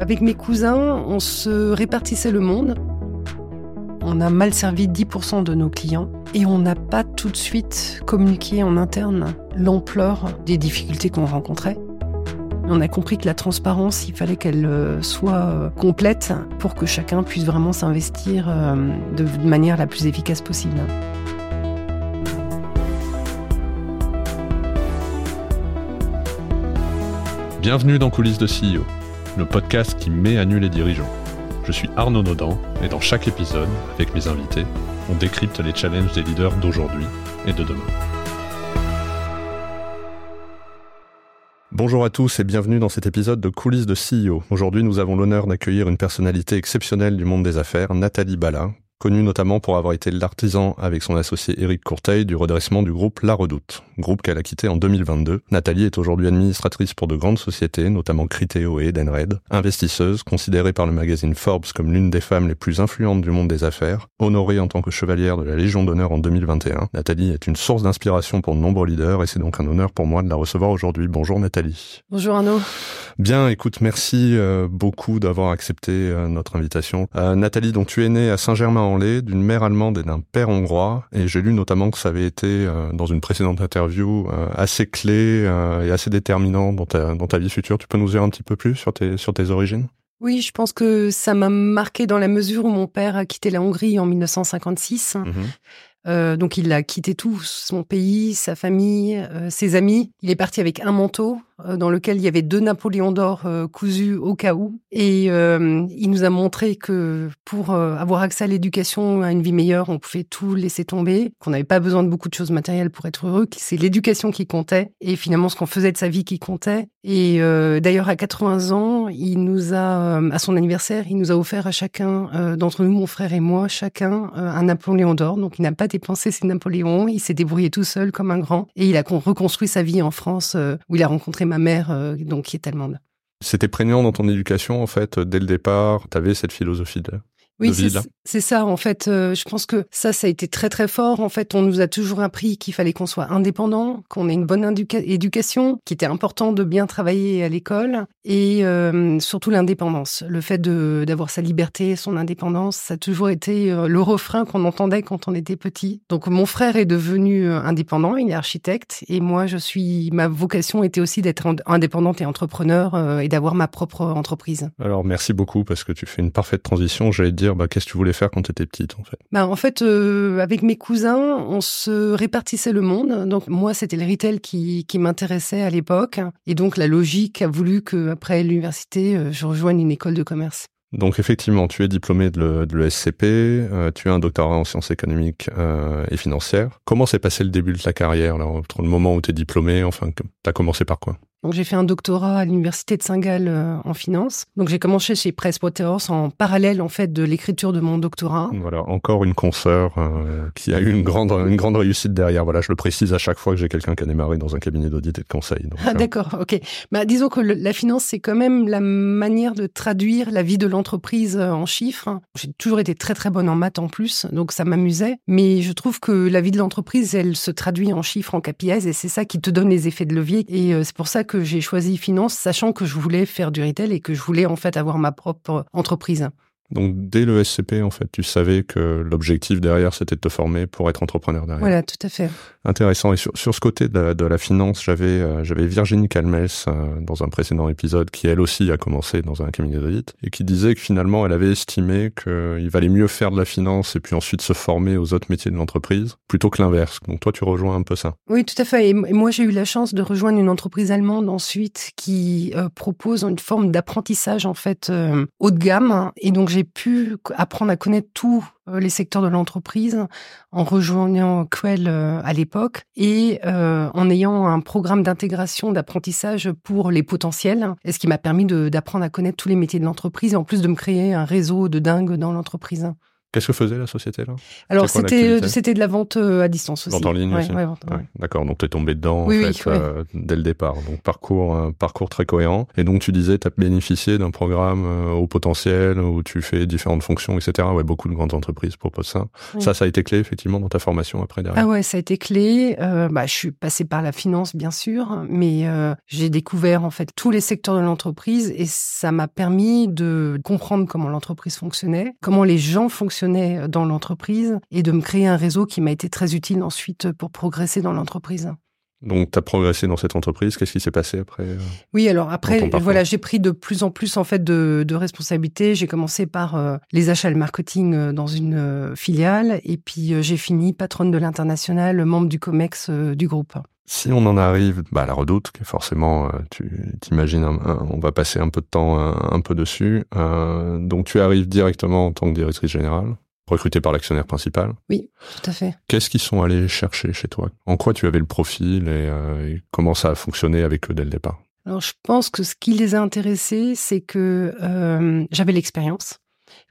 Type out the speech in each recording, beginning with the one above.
Avec mes cousins, on se répartissait le monde. On a mal servi 10% de nos clients et on n'a pas tout de suite communiqué en interne l'ampleur des difficultés qu'on rencontrait. On a compris que la transparence, il fallait qu'elle euh, soit euh, complète pour que chacun puisse vraiment s'investir euh, de manière la plus efficace possible. Bienvenue dans Coulisses de CEO, le podcast qui met à nu les dirigeants. Je suis Arnaud Nodan et dans chaque épisode, avec mes invités, on décrypte les challenges des leaders d'aujourd'hui et de demain. Bonjour à tous et bienvenue dans cet épisode de Coulisses de CEO. Aujourd'hui, nous avons l'honneur d'accueillir une personnalité exceptionnelle du monde des affaires, Nathalie Bala, connu notamment pour avoir été l'artisan avec son associé Éric Courteil du redressement du groupe La Redoute, groupe qu'elle a quitté en 2022. Nathalie est aujourd'hui administratrice pour de grandes sociétés, notamment Criteo et Edenred, investisseuse, considérée par le magazine Forbes comme l'une des femmes les plus influentes du monde des affaires, honorée en tant que chevalière de la Légion d'honneur en 2021. Nathalie est une source d'inspiration pour de nombreux leaders et c'est donc un honneur pour moi de la recevoir aujourd'hui. Bonjour Nathalie. Bonjour Arnaud. Bien, écoute, merci euh, beaucoup d'avoir accepté euh, notre invitation. Euh, Nathalie, donc tu es née à Saint-Germain d'une mère allemande et d'un père hongrois. Et j'ai lu notamment que ça avait été, euh, dans une précédente interview, euh, assez clé euh, et assez déterminant dans ta, dans ta vie future. Tu peux nous dire un petit peu plus sur tes, sur tes origines? Oui, je pense que ça m'a marqué dans la mesure où mon père a quitté la Hongrie en 1956. Euh, donc il a quitté tout, son pays, sa famille, euh, ses amis. Il est parti avec un manteau dans lequel il y avait deux Napoléons d'or cousus au cas où. Et il nous a montré que pour avoir accès à l'éducation, à une vie meilleure, on pouvait tout laisser tomber, qu'on n'avait pas besoin de beaucoup de choses matérielles pour être heureux, que c'est l'éducation qui comptait et finalement ce qu'on faisait de sa vie qui comptait. Et d'ailleurs à 80 ans, il nous a, à son anniversaire, il nous a offert à chacun d'entre nous, mon frère et moi, chacun un Napoléon d'or. Donc il n'a pas dépensé ses Napoléons, il s'est débrouillé tout seul comme un grand et il a reconstruit sa vie en France euh, où il a rencontré ma mère, euh, donc qui est allemande. C'était prégnant dans ton éducation en fait dès le départ? Tu avais cette philosophie de oui, c'est ça. En fait, euh, je pense que ça, ça a été très très fort. En fait, on nous a toujours appris qu'il fallait qu'on soit indépendant, qu'on ait une bonne éducation, qu'il était important de bien travailler à l'école et euh, surtout l'indépendance. Le fait d'avoir sa liberté, son indépendance, ça a toujours été euh, le refrain qu'on entendait quand on était petit. Donc, mon frère est devenu indépendant, il est architecte et moi, je suis. Ma vocation était aussi d'être indépendante et entrepreneur et d'avoir ma propre entreprise. Alors, merci beaucoup parce que tu fais une parfaite transition. J'allais dire bah, qu'est-ce que tu voulais faire quand tu étais petite en fait? Bah, En fait, euh, avec mes cousins, on se répartissait le monde. Donc moi, c'était le retail qui, qui m'intéressait à l'époque. Et donc la logique a voulu qu'après l'université, euh, je rejoigne une école de commerce. Donc effectivement, tu es diplômé de l'ESCP, euh, tu as un doctorat en sciences économiques et financières. Comment s'est passé le début de ta carrière, là, entre le moment où tu es diplômé, enfin, tu as commencé par quoi? Donc j'ai fait un doctorat à l'université de Saint-Gall euh, en finance. Donc j'ai commencé chez PricewaterhouseCoopers en parallèle en fait de l'écriture de mon doctorat. Voilà, encore une consoeur euh, qui a eu une grande une grande réussite derrière. Voilà, je le précise à chaque fois que j'ai quelqu'un qui a démarré dans un cabinet d'audit et de conseil. ah euh, d'accord, ok. Bah disons que la finance c'est quand même la manière de traduire la vie de l'entreprise en chiffres. J'ai toujours été très très bonne en maths en plus, donc ça m'amusait. Mais je trouve que la vie de l'entreprise elle se traduit en chiffres, en KPIs et c'est ça qui te donne les effets de levier. Et c'est pour ça que que j'ai choisi finance, sachant que je voulais faire du retail et que je voulais en fait avoir ma propre entreprise. Donc dès le SCP, en fait, tu savais que l'objectif derrière, c'était de te former pour être entrepreneur derrière. Voilà, tout à fait. Intéressant. Et sur, sur ce côté de la, de la finance, j'avais euh, j'avais Virginie Calmes euh, dans un précédent épisode qui elle aussi a commencé dans un cabinet d'audit et qui disait que finalement elle avait estimé qu'il valait mieux faire de la finance et puis ensuite se former aux autres métiers de l'entreprise plutôt que l'inverse. Donc toi, tu rejoins un peu ça. Oui, tout à fait. Et moi, j'ai eu la chance de rejoindre une entreprise allemande ensuite qui euh, propose une forme d'apprentissage en fait haut de gamme. Et donc j'ai pu apprendre à connaître tous euh, les secteurs de l'entreprise en rejoignant Quell euh, à l'époque et euh, en ayant un programme d'intégration, d'apprentissage pour les potentiels, ce qui m'a permis d'apprendre à connaître tous les métiers de l'entreprise et en plus de me créer un réseau de dingue dans l'entreprise. Qu'est-ce que faisait la société là? Alors c'était c'était de la vente à distance aussi. Vente en ligne aussi. D'accord, donc tu es tombé dedans en fait, dès le départ. Donc parcours un parcours très cohérent. Et donc tu disais tu as bénéficié d'un programme au potentiel où tu fais différentes fonctions, etc. Ouais, beaucoup de grandes entreprises proposent ça. Ça, ça a été clé effectivement dans ta formation après derrière? Ah ouais, ça a été clé. bah, je suis passée par la finance bien sûr, mais j'ai découvert en fait tous les secteurs de l'entreprise et ça m'a permis de comprendre comment l'entreprise fonctionnait, comment les gens fonctionnaient dans l'entreprise et de me créer un réseau qui m'a été très utile ensuite pour progresser dans l'entreprise. Donc, tu as progressé dans cette entreprise. Qu'est-ce qui s'est passé après euh, Oui, alors après, voilà, j'ai pris de plus en plus en fait de, de responsabilités. J'ai commencé par euh, les achats et le marketing euh, dans une filiale, et puis j'ai fini patronne de l'international, membre du Comex du groupe. Si on en arrive bah, à la redoute, forcément, tu t'imagines, on va passer un peu de temps un, peu dessus. donc, tu arrives directement en tant que directrice générale recruté par l'actionnaire principal. Oui, tout à fait. Qu'est-ce qu'ils sont allés chercher chez toi? En quoi tu avais le profil euh, et, comment ça a fonctionné avec eux dès le départ? Alors, je pense que ce qui les a intéressés, c'est que euh, j'avais l'expérience,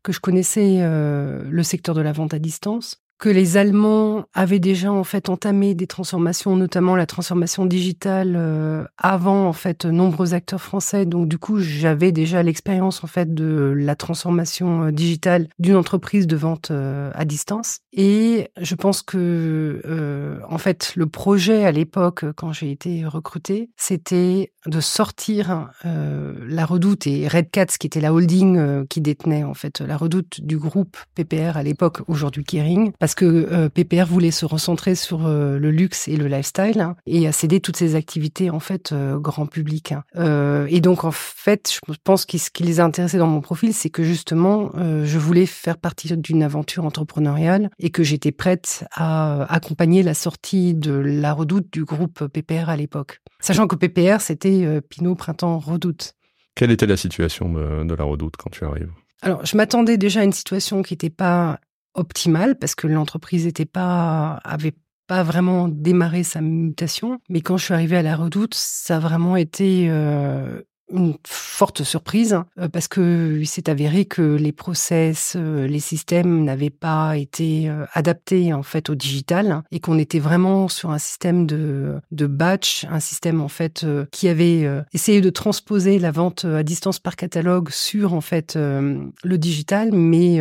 que je connaissais euh, le secteur de la vente à distance, que les Allemands avaient déjà en fait entamé des transformations, notamment la transformation digitale euh, avant en fait nombreux acteurs français. Donc du coup, j'avais déjà l'expérience en fait de la transformation euh, digitale d'une entreprise de vente euh, à distance. Et je pense que en fait le projet à l'époque quand j'ai été recrutée, c'était de sortir la Redoute et Red Cats qui était la holding qui détenait en fait la Redoute du groupe PPR à l'époque, aujourd'hui Kering, que euh, PPR voulait se recentrer sur euh, le luxe et le lifestyle hein, et à céder toutes ses activités en fait euh, grand public. Hein. et donc en fait, je pense que ce qui les a intéressés dans mon profil, c'est que justement, je voulais faire partie d'une aventure entrepreneuriale et que j'étais prête à accompagner la sortie de la Redoute du groupe PPR à l'époque, sachant que PPR c'était Pinot Printemps Redoute. Quelle était la situation de, de la Redoute quand tu arrives? Alors, je m'attendais déjà à une situation qui n'était pas optimale parce que l'entreprise était pas avait pas vraiment démarré sa mutation. Mais quand je suis arrivée à la Redoute, ça a vraiment été euh, une forte surprise euh, parce que il s'est avéré que les process, euh, les systèmes n'avaient pas été adaptés en fait au digital et qu'on était vraiment sur un système de, de batch, un système en fait qui avait essayé de transposer la vente à distance par catalogue sur en fait le digital, mais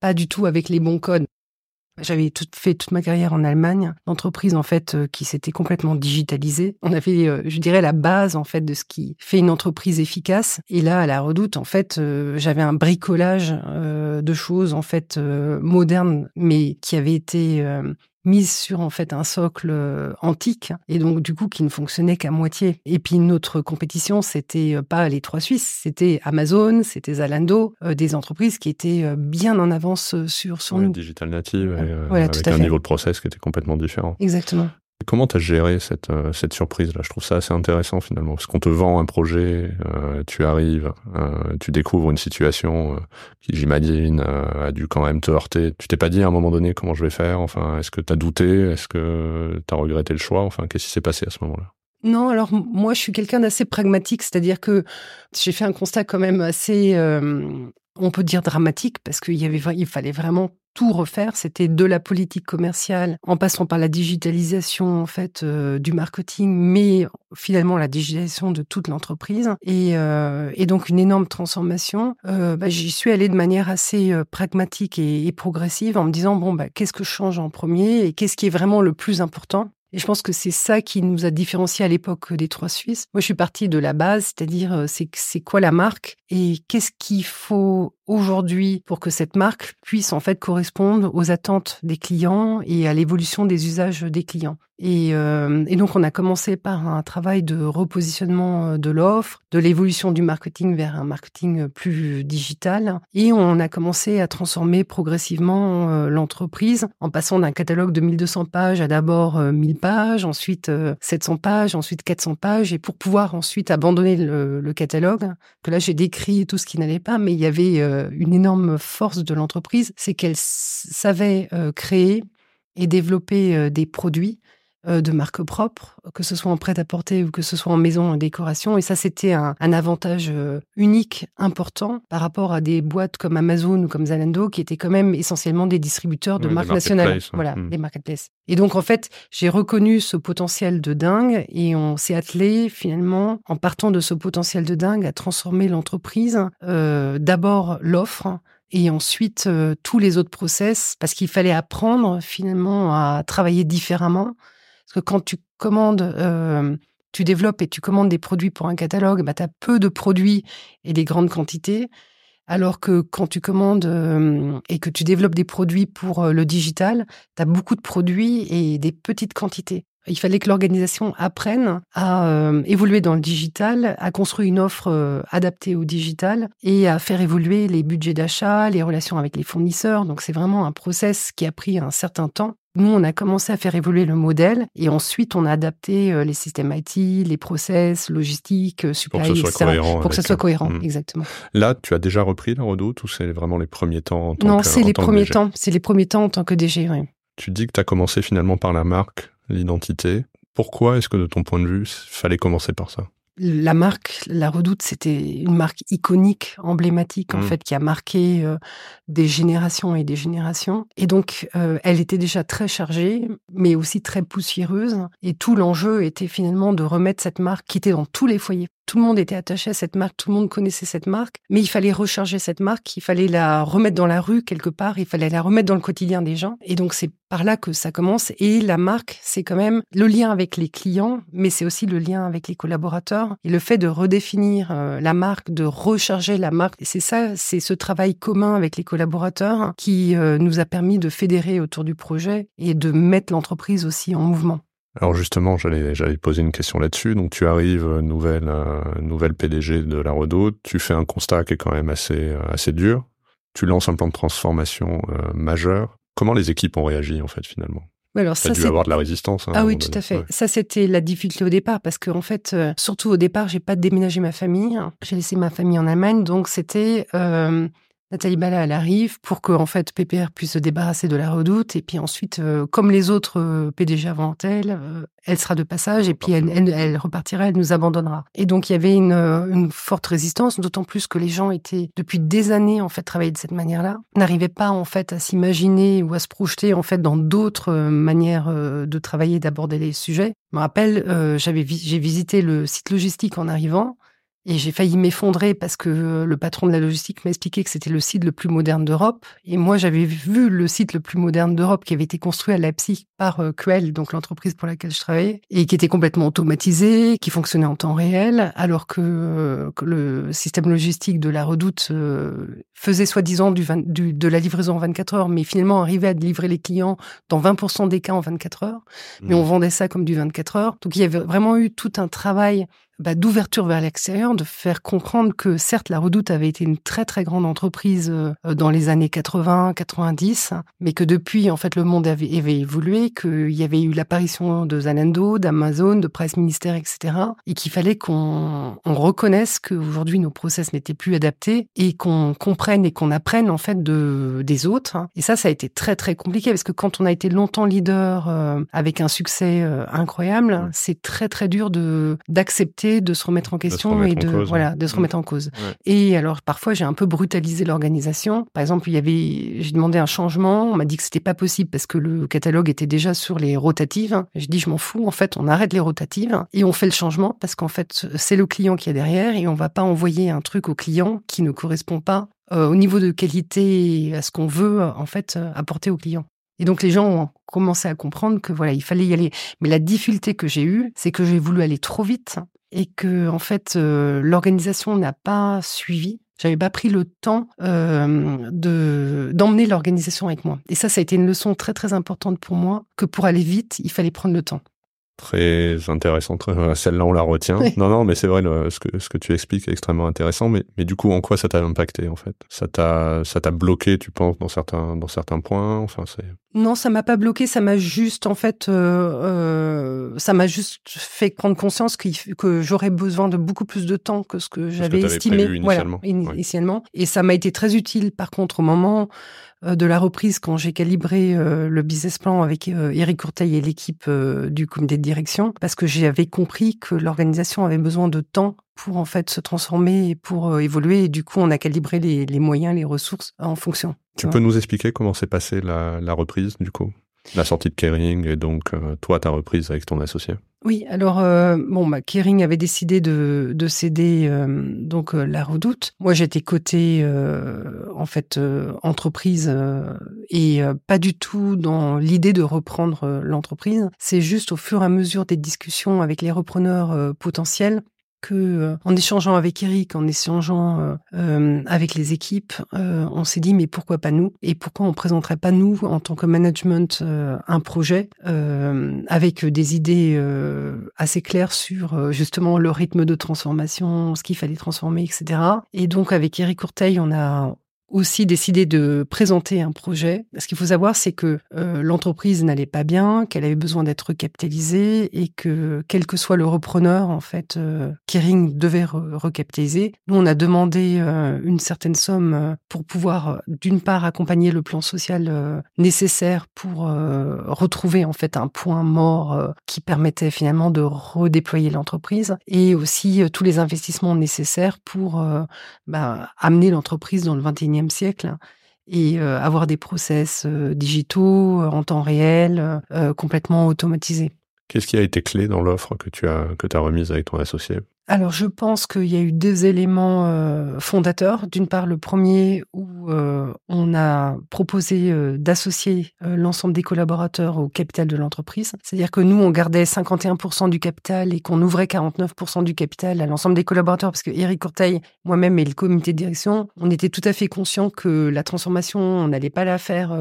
pas du tout avec les bons codes. J'avais fait toute ma carrière en Allemagne, l'entreprise en fait euh, qui s'était complètement digitalisée. On avait, euh, je dirais, la base en fait de ce qui fait une entreprise efficace. Et là, à la Redoute, en fait, euh, j'avais un bricolage de choses en fait modernes, mais qui avaient été mise sur en fait un socle euh, antique et donc du coup qui ne fonctionnait qu'à moitié. Et puis notre compétition, c'était euh, pas les trois Suisses, c'était Amazon, c'était Zalando, euh, des entreprises qui étaient bien en avance sur sur nous. Digital native, avec un niveau de process qui était complètement différent. Exactement. Comment tu as géré cette, euh, cette surprise-là? Je trouve ça assez intéressant finalement, parce qu'on te vend un projet, euh, tu arrives, euh, tu découvres une situation qui, j'imagine, a dû quand même te heurter. Tu t'es pas dit à un moment donné comment je vais faire? Enfin, est-ce que tu as douté? Est-ce que tu as regretté le choix? Enfin, qu'est-ce qui s'est passé à ce moment-là? Non, alors moi je suis quelqu'un d'assez pragmatique, c'est-à-dire que j'ai fait un constat quand même assez, on peut dire dramatique, parce qu'il y avait, il fallait vraiment tout refaire. C'était de la politique commerciale, en passant par la digitalisation en fait euh, du marketing, mais finalement la digitalisation de toute l'entreprise. Et, euh, donc une énorme transformation. Euh, bah, j'y suis allée de manière assez pragmatique et, progressive en me disant bon bah qu'est-ce que je change en premier et qu'est-ce qui est vraiment le plus important? Et je pense que c'est ça qui nous a différenciés à l'époque des trois Suisses. Moi, je suis partie de la base, c'est-à-dire c'est c'est quoi la marque et qu'est-ce qu'il faut aujourd'hui pour que cette marque puisse en fait correspondre aux attentes des clients et à l'évolution des usages des clients. Et, euh, donc on a commencé par un travail de repositionnement euh, de l'offre, de l'évolution du marketing vers un marketing plus digital, et on a commencé à transformer progressivement euh, l'entreprise en passant d'un catalogue de 1200 pages à d'abord 1000 pages, ensuite 700 pages, ensuite 400 pages, et pour pouvoir ensuite abandonner le, le catalogue, que là j'ai décrit tout ce qui n'allait pas, mais il y avait euh, une énorme force de l'entreprise, c'est qu'elle savait euh, créer et développer euh, des produits de marque propre, que ce soit en prêt-à-porter ou que ce soit en maison en décoration. Et ça, c'était un, avantage euh, unique, important, par rapport à des boîtes comme Amazon ou comme Zalando, qui étaient quand même essentiellement des distributeurs de marques nationales. Voilà, hmm. des marketplaces. Et donc, en fait, j'ai reconnu ce potentiel de dingue et on s'est attelé, finalement, en partant de ce potentiel de dingue, à transformer l'entreprise. Euh, d'abord, l'offre et ensuite euh, tous les autres process parce qu'il fallait apprendre finalement à travailler différemment quand tu commandes euh, tu développes et tu commandes des produits pour un catalogue bah tu as peu de produits et des grandes quantités alors que quand tu commandes euh, et que tu développes des produits pour le digital, tu as beaucoup de produits et des petites quantités. Il fallait que l'organisation apprenne à euh, évoluer dans le digital, à construire une offre euh, adaptée au digital et à faire évoluer les budgets d'achat, les relations avec les fournisseurs. Donc c'est vraiment un process qui a pris un certain temps. Nous, on a commencé à faire évoluer le modèle et ensuite on a adapté euh, les systèmes IT, les process, logistiques, supply, pour que ce soit cohérent. Pour que ce soit cohérent, hmm. exactement. Là, tu as déjà repris la redoute ou c'est vraiment les premiers temps en tant Non, c'est les premiers temps. C'est les premiers temps en tant que DG, oui. Tu dis que tu as commencé finalement par la marque l'identité. Pourquoi est-ce que de ton point de vue, il fallait commencer par ça? La marque, la Redoute, c'était une marque iconique, emblématique en mmh. fait, qui a marqué euh, des générations et des générations. Et donc, euh, elle était déjà très chargée, mais aussi très poussiéreuse. Et tout l'enjeu était finalement de remettre cette marque qui était dans tous les foyers tout le monde était attaché à cette marque, tout le monde connaissait cette marque, mais il fallait recharger cette marque, il fallait la remettre dans la rue quelque part, il fallait la remettre dans le quotidien des gens. Et donc c'est par là que ça commence. Et la marque, c'est quand même le lien avec les clients, mais c'est aussi le lien avec les collaborateurs. Et le fait de redéfinir euh, la marque, de recharger la marque, c'est ça, c'est ce travail commun avec les collaborateurs qui euh, nous a permis de fédérer autour du projet et de mettre l'entreprise aussi en mouvement. Alors justement, j'allais j'allais poser une question là-dessus. Donc tu arrives euh, nouvelle euh, nouvelle PDG de la Redoute, tu fais un constat qui est quand même assez euh, assez dur. Tu lances un plan de transformation majeur. Comment les équipes ont réagi en fait finalement? Alors ça, a dû avoir de la résistance. Hein, ah oui, tout à fait. Ça, c'était la difficulté au départ, parce qu'en en fait, surtout au départ, j'ai pas déménagé ma famille. J'ai laissé ma famille en Allemagne, donc c'était Nathalie Bala, elle arrive pour que en fait PPR puisse se débarrasser de la redoute et puis ensuite, euh, comme les autres euh, PDG avant elle, euh, elle sera de passage et puis elle, elle, repartira, elle nous abandonnera. Et donc il y avait une, une forte résistance, d'autant plus que les gens étaient depuis des années en fait travaillés de cette manière-là, n'arrivaient pas en fait à s'imaginer ou à se projeter en fait dans d'autres manières de travailler, d'aborder les sujets. Je me rappelle, j'avais j'ai visité le site logistique en arrivant. Et j'ai failli m'effondrer parce que le patron de la logistique m'a expliqué que c'était le site le plus moderne d'Europe. Et moi, j'avais vu le site le plus moderne d'Europe qui avait été construit à Leipzig par euh, QL, donc l'entreprise pour laquelle je travaillais, et qui était complètement automatisé, qui fonctionnait en temps réel, alors que, euh, le système logistique de la Redoute euh, faisait soi-disant du, de la livraison en 24 heures, mais finalement arrivait à livrer les clients dans 20% des cas en 24 heures. Mais mmh. on vendait ça comme du 24 heures. Donc il y avait vraiment eu tout un travail bah, d'ouverture vers l'extérieur, de faire comprendre que certes la Redoute avait été une très très grande entreprise euh, dans les années 80, 90, mais que depuis en fait le monde avait, évolué, qu'il y avait eu l'apparition de Zalando, d'Amazon, de Presse Ministère, etc. Et qu'il fallait qu'on reconnaisse qu'aujourd'hui nos process n'étaient plus adaptés et qu'on comprenne et qu'on apprenne en fait de des autres. Et ça, ça a été très très compliqué parce que quand on a été longtemps leader euh, avec un succès euh, incroyable, c'est très très dur de d'accepter de se remettre en question et de voilà de se remettre en cause. Et alors parfois j'ai un peu brutalisé l'organisation. Par exemple, il y avait j'ai demandé un changement, on m'a dit que c'était pas possible parce que le catalogue était déjà sur les rotatives. Je dis je m'en fous, en fait, on arrête les rotatives et on fait le changement parce qu'en fait, c'est le client qui est derrière et on va pas envoyer un truc au client qui ne correspond pas euh, au niveau de qualité à ce qu'on veut en fait apporter au client. Et donc les gens ont commencé à comprendre que voilà, il fallait y aller. Mais la difficulté que j'ai eue, c'est que j'ai voulu aller trop vite et que en fait l'organisation n'a pas suivi. J'avais pas pris le temps de d'emmener l'organisation avec moi. Et ça, ça a été une leçon très très importante pour moi que pour aller vite, il fallait prendre le temps. Très intéressant. Celle-là, on la retient. Non, non, mais c'est vrai, ce, que, ce que tu expliques est extrêmement intéressant. Mais, mais du coup, en quoi ça t'a impacté, en fait? Ça t'a, bloqué, tu penses, dans certains, dans certains points? Enfin. Non, ça m'a pas bloqué, ça m'a juste en fait, euh, ça m'a juste fait prendre conscience que, j'aurais besoin de beaucoup plus de temps que ce que j'avais estimé, initialement. initialement. Et ça m'a été très utile, par contre, au moment de la reprise, quand j'ai calibré le business plan avec Eric Courteil et l'équipe du comité de direction, parce que j'avais compris que l'organisation avait besoin de temps pour en fait se transformer et pour évoluer. Et du coup, on a calibré les moyens, les ressources en fonction. Tu peux nous expliquer comment s'est passée la, reprise, du coup? La sortie de Kering et donc euh, toi, ta reprise avec ton associé Oui, alors, euh, bon, bah, Kering avait décidé de, céder euh, donc la redoute. Moi, j'étais côté, en fait, entreprise et pas du tout dans l'idée de reprendre l'entreprise. C'est juste au fur et à mesure des discussions avec les repreneurs potentiels que euh, en échangeant avec Eric, en échangeant euh, euh, avec les équipes, on s'est dit mais pourquoi pas nous? Et pourquoi on présenterait pas nous en tant que management un projet avec des idées assez claires sur justement le rythme de transformation, ce qu'il fallait transformer, etc. Et donc avec Eric Courteil, on a aussi décidé de présenter un projet. Ce qu'il faut savoir, c'est que euh, l'entreprise n'allait pas bien, qu'elle avait besoin d'être recapitalisée et que quel que soit le repreneur, en fait, euh, Kering devait recapitaliser. Nous, on a demandé euh, une certaine somme pour pouvoir, d'une part, accompagner le plan social nécessaire pour retrouver en fait un point mort qui permettait finalement de redéployer l'entreprise et aussi tous les investissements nécessaires pour bah, amener l'entreprise dans le 21e siècle et euh, avoir des process euh, digitaux euh, en temps réel, complètement automatisés. Qu'est-ce qui a été clé dans l'offre que tu as que as remise avec ton associé? Alors, je pense qu'il y a eu deux éléments euh, fondateurs. D'une part, le premier où euh, on a proposé euh, d'associer l'ensemble des collaborateurs au capital de l'entreprise. C'est-à-dire que nous, on gardait 51% du capital et qu'on ouvrait 49% du capital à l'ensemble des collaborateurs parce que Eric Courteil, moi-même et le comité de direction, on était tout à fait conscients que la transformation, on n'allait pas la faire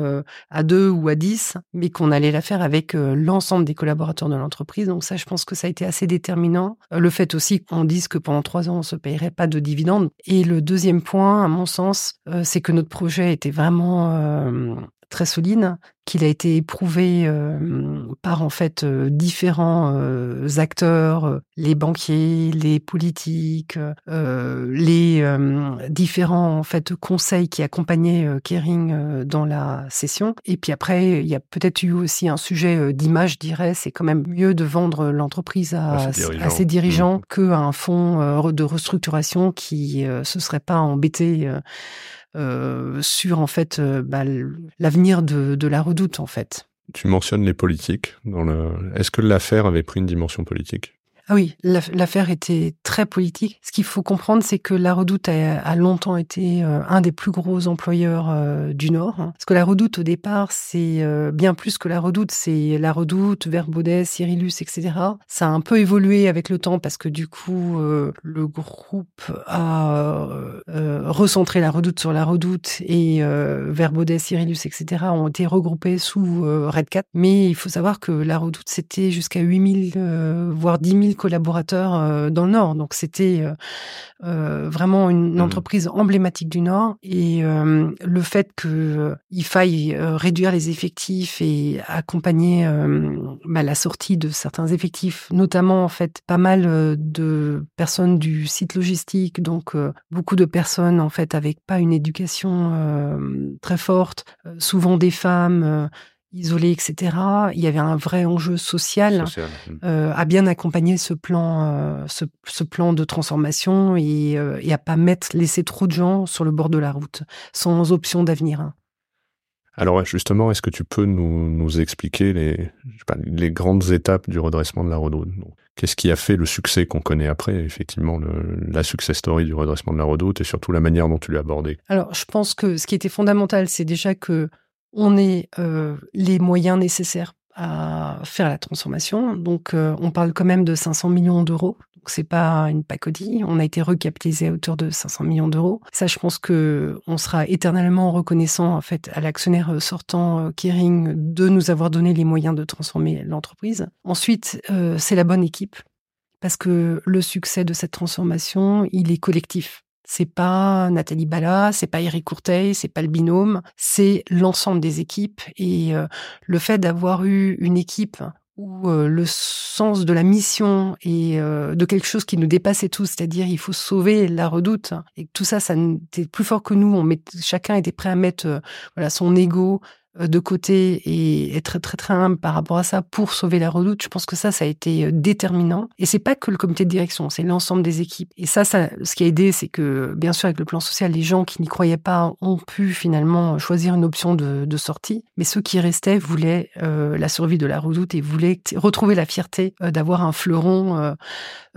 à deux ou à dix, mais qu'on allait la faire avec l'ensemble des collaborateurs de l'entreprise. Donc ça, je pense que ça a été assez déterminant. Le fait aussi on que pendant trois ans, on ne se payerait pas de dividendes. Et le deuxième point, à mon sens, euh, c'est que notre projet était vraiment euh, très solide, qu'il a été éprouvé euh, par en fait euh, différents euh, acteurs, les banquiers, les politiques, les différents en fait conseils qui accompagnaient Kering dans la session. Et puis après, il y a peut-être eu aussi un sujet d'image, je dirais. C'est quand même mieux de vendre l'entreprise à, ses dirigeants, mmh. qu'à un fonds de restructuration qui se serait pas embêté sur en fait euh, bah, l'avenir de, la redoute en fait. Tu mentionnes les politiques. Est-ce que l'affaire avait pris une dimension politique? Ah oui, l'affaire était très politique. Ce qu'il faut comprendre, c'est que la Redoute a, longtemps été euh, un des plus gros employeurs euh, du Nord. Hein. Parce que la Redoute, au départ, c'est euh, bien plus que la Redoute. C'est la Redoute, Verbaudet, Cyrillus, etc. Ça a un peu évolué avec le temps parce que du coup, le groupe a recentré la Redoute sur la Redoute et Verbaudet, Cyrillus, etc. ont été regroupés sous Red 4. Mais il faut savoir que la Redoute, c'était jusqu'à 8000, voire 10 000 collaborateurs euh, dans le Nord. Donc c'était euh, euh, vraiment une, mmh. entreprise emblématique du Nord. Et le fait qu'il faille réduire les effectifs et accompagner bah, la sortie de certains effectifs, notamment en fait pas mal de personnes du site logistique, donc beaucoup de personnes en fait avec pas une éducation très forte, souvent des femmes isolés, etc. Il y avait un vrai enjeu social, hmm. euh, à bien accompagner ce plan, euh, ce, plan de transformation et, euh, et, à pas mettre, laisser trop de gens sur le bord de la route, sans option d'avenir. Hein. Alors justement, est-ce que tu peux nous, nous expliquer les, les grandes étapes du redressement de la Redoute Qu'est-ce qui a fait le succès qu'on connaît après, effectivement, le, la success story du redressement de la Redoute et surtout la manière dont tu l'as abordé Alors, je pense que ce qui était fondamental, c'est déjà que on ait les moyens nécessaires à faire la transformation. Donc, on parle quand même de 500 millions d'euros. Donc, c'est pas une pacodie. On a été recapitalisé à hauteur de 500 millions d'euros. Ça, je pense que on sera éternellement reconnaissant en fait à l'actionnaire sortant Kering de nous avoir donné les moyens de transformer l'entreprise. Ensuite, c'est la bonne équipe parce que le succès de cette transformation, il est collectif. C'est pas Nathalie Bala, c'est pas Eric Courteil, c'est pas le binôme, c'est l'ensemble des équipes. Et euh, le fait d'avoir eu une équipe où euh, le sens de la mission et euh, de quelque chose qui nous dépassait tous, c'est-à-dire il faut sauver la redoute, et tout ça, ça était plus fort que nous. On met, chacun était prêt à mettre voilà son ego, de côté et être très très humble par rapport à ça pour sauver la redoute, je pense que ça, ça a été euh, déterminant. Et c'est pas que le comité de direction, c'est l'ensemble des équipes. Et ça, ça, ce qui a aidé, c'est que bien sûr avec le plan social, les gens qui n'y croyaient pas ont pu finalement choisir une option de, sortie, mais ceux qui restaient voulaient euh, la survie de la redoute et voulaient retrouver la fierté d'avoir un fleuron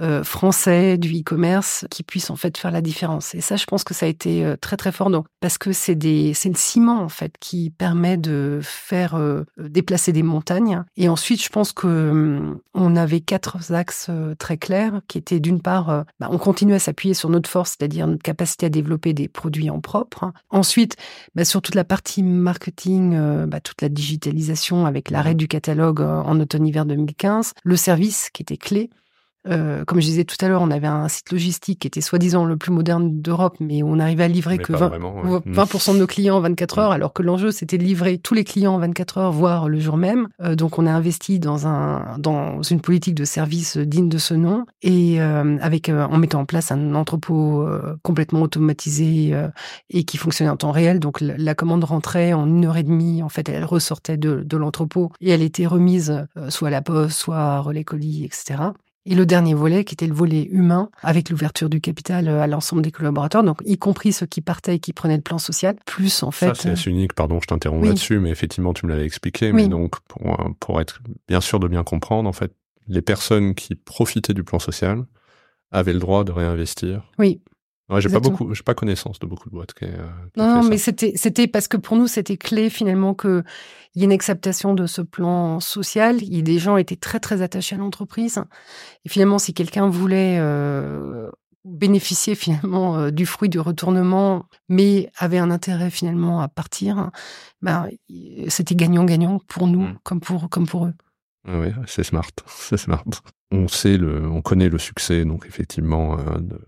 euh, français du e-commerce qui puisse en fait faire la différence. Et ça, je pense que ça a été très très fort, donc parce que c'est c'est le ciment en fait qui permet de de faire euh, déplacer des montagnes. Et ensuite, je pense que hum, on avait quatre axes euh, très clairs qui étaient d'une part, euh, bah, on continue à s'appuyer sur notre force, c'est-à-dire notre capacité à développer des produits en propre. Ensuite, bah, sur toute la partie marketing, bah, toute la digitalisation avec l'arrêt du catalogue en automne-hiver 2015, le service qui était clé. Euh, comme je disais tout à l'heure, on avait un site logistique qui était soi-disant le plus moderne d'Europe, mais on arrivait à livrer que 20%, de nos clients en 24 heures, alors que l'enjeu c'était de livrer tous les clients en 24 heures, voire le jour même. Euh, donc on a investi dans un dans une politique de service digne de ce nom et euh, avec en mettant en place un entrepôt complètement automatisé et qui fonctionnait en temps réel. Donc la, commande rentrait en une heure et demie. En fait, elle ressortait de, de l'entrepôt et elle était remise soit à la poste, soit à relais colis, etc. Et le dernier volet, qui était le volet humain, avec l'ouverture du capital euh, à l'ensemble des collaborateurs, donc y compris ceux qui partaient et qui prenaient le plan social, plus en fait. Ça, c'est assez unique, pardon, je t'interromps là-dessus, mais effectivement, tu me l'avais expliqué. Mais donc, pour, pour être bien sûr de bien comprendre, en fait, les personnes qui profitaient du plan social avaient le droit de réinvestir. Oui. Ouais, j'ai pas beaucoup, j'ai pas connaissance de beaucoup de boîtes qui. Euh, non, mais c'était, c'était parce que pour nous c'était clé finalement que il y ait une acceptation de ce plan social. Il, des gens étaient très très attachés à l'entreprise. Et finalement, si quelqu'un voulait euh, bénéficier finalement euh, du fruit du retournement, mais avait un intérêt finalement à partir, ben c'était gagnant-gagnant pour nous mmh. comme pour comme pour eux. Oui, c'est smart, c'est smart. On sait le, on connaît le succès donc effectivement de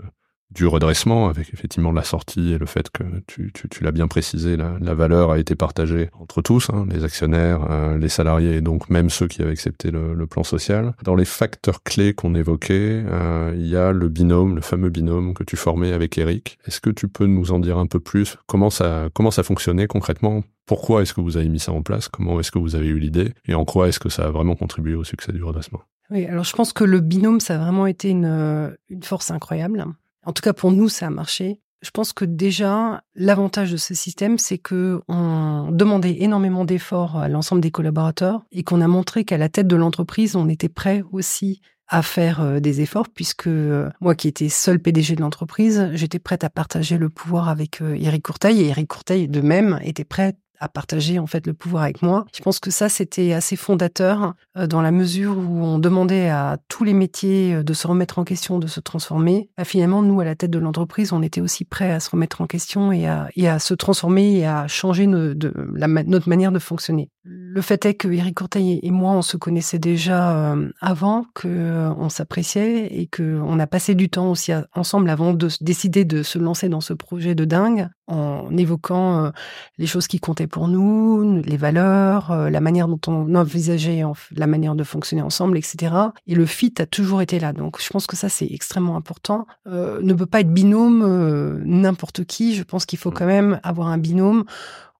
du redressement, avec effectivement la sortie et le fait que tu, l'as bien précisé, la, valeur a été partagée entre tous, hein, les actionnaires, euh, les salariés et donc même ceux qui avaient accepté le, plan social. Dans les facteurs clés qu'on évoquait, euh, il y a le binôme, le fameux binôme que tu formais avec Eric. Est-ce que tu peux nous en dire un peu plus? Comment ça, comment ça fonctionnait concrètement? Pourquoi est-ce que vous avez mis ça en place? Comment est-ce que vous avez eu l'idée? Et en quoi est-ce que ça a vraiment contribué au succès du redressement? Oui, alors je pense que le binôme, ça a vraiment été une force incroyable. En tout cas, pour nous, ça a marché. Je pense que déjà, l'avantage de ce système, c'est que on demandait énormément d'efforts à l'ensemble des collaborateurs et qu'on a montré qu'à la tête de l'entreprise, on était prêt aussi à faire euh, des efforts puisque euh, moi qui étais seul PDG de l'entreprise, j'étais prête à partager le pouvoir avec euh, Eric Courteil et Eric Courteil de même était prêt à partager en fait le pouvoir avec moi. Je pense que ça c'était assez fondateur euh, dans la mesure où on demandait à tous les métiers euh, de se remettre en question, de se transformer. Bah, finalement, nous à la tête de l'entreprise, on était aussi prêts à se remettre en question et à, et à se transformer et à changer notre manière de fonctionner. Le fait est que Eric Courteil et moi, on se connaissait déjà euh, avant, que on s'appréciait et que on a passé du temps aussi ensemble avant de décider de se lancer dans ce projet de dingue en évoquant les choses qui comptaient pour nous, les valeurs, euh, la manière dont on envisageait la manière de fonctionner ensemble, etc. Et le fit a toujours été là. Donc je pense que ça c'est extrêmement important. Euh, ne peut pas être binôme euh, n'importe qui. Je pense qu'il faut mmh. quand même avoir un binôme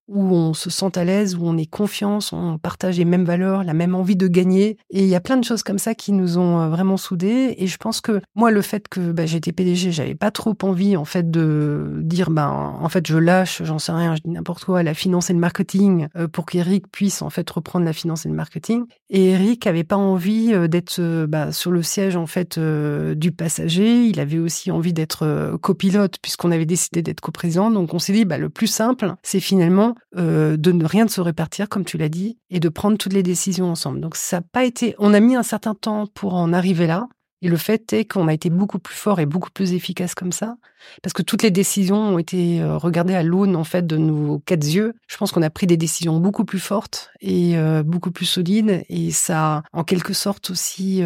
où on se sent à l'aise, où on est confiance, on partage les mêmes valeurs, la même envie de gagner. Et il y a plein de choses comme ça qui nous ont euh, vraiment soudés. Et je pense que moi, le fait que bah, j'étais PDG, j'avais pas trop envie en fait de dire, ben en fait, je lâche, j'en sais rien, je dis n'importe quoi, la finance et le marketing euh, pour qu'Eric puisse en fait reprendre la finance et le marketing. Et Eric avait pas envie euh, d'être bah, sur le siège en fait du passager. Il avait aussi envie d'être copilote puisqu'on avait décidé d'être coprésident. Donc on s'est dit, bah, le plus simple, c'est finalement euh, de ne rien de se répartir, comme tu l'as dit, et de prendre toutes les décisions ensemble. Donc ça n'a pas été. On a mis un certain temps pour en arriver là. Et le fait est qu'on a été beaucoup plus fort et beaucoup plus efficace comme ça, parce que toutes les décisions ont été euh, regardées à l'aune en fait de nos quatre yeux. Je pense qu'on a pris des décisions beaucoup plus fortes et euh, beaucoup plus solides, et ça a en quelque sorte aussi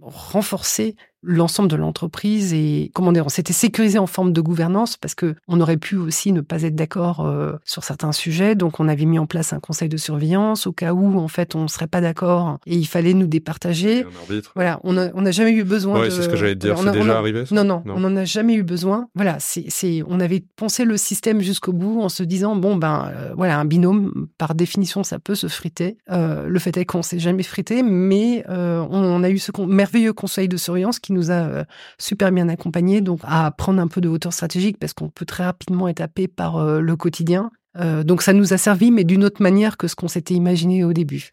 renforcé l'ensemble de l'entreprise et comment dire, on s'était sécurisé en forme de gouvernance parce que on aurait pu aussi ne pas être d'accord euh, sur certains sujets. Donc, on avait mis en place un conseil de surveillance au cas où, en fait, on ne serait pas d'accord et il fallait nous départager. Voilà, on n'a jamais eu besoin. Ouais, c'est ce que j'allais dire. C'est déjà arrivé. Non, non, on n'en a jamais eu besoin. Voilà, c'est, on avait pensé le système jusqu'au bout en se disant bon ben euh, voilà, un binôme par définition ça peut se friter. Euh, le fait est qu'on s'est jamais frité, mais on, a eu ce merveilleux conseil de surveillance qui nous a euh, super bien accompagné, donc à prendre un peu de hauteur stratégique parce qu'on peut très rapidement être happé par euh, le quotidien. Euh, donc ça nous a servi, mais d'une autre manière que ce qu'on s'était imaginé au début.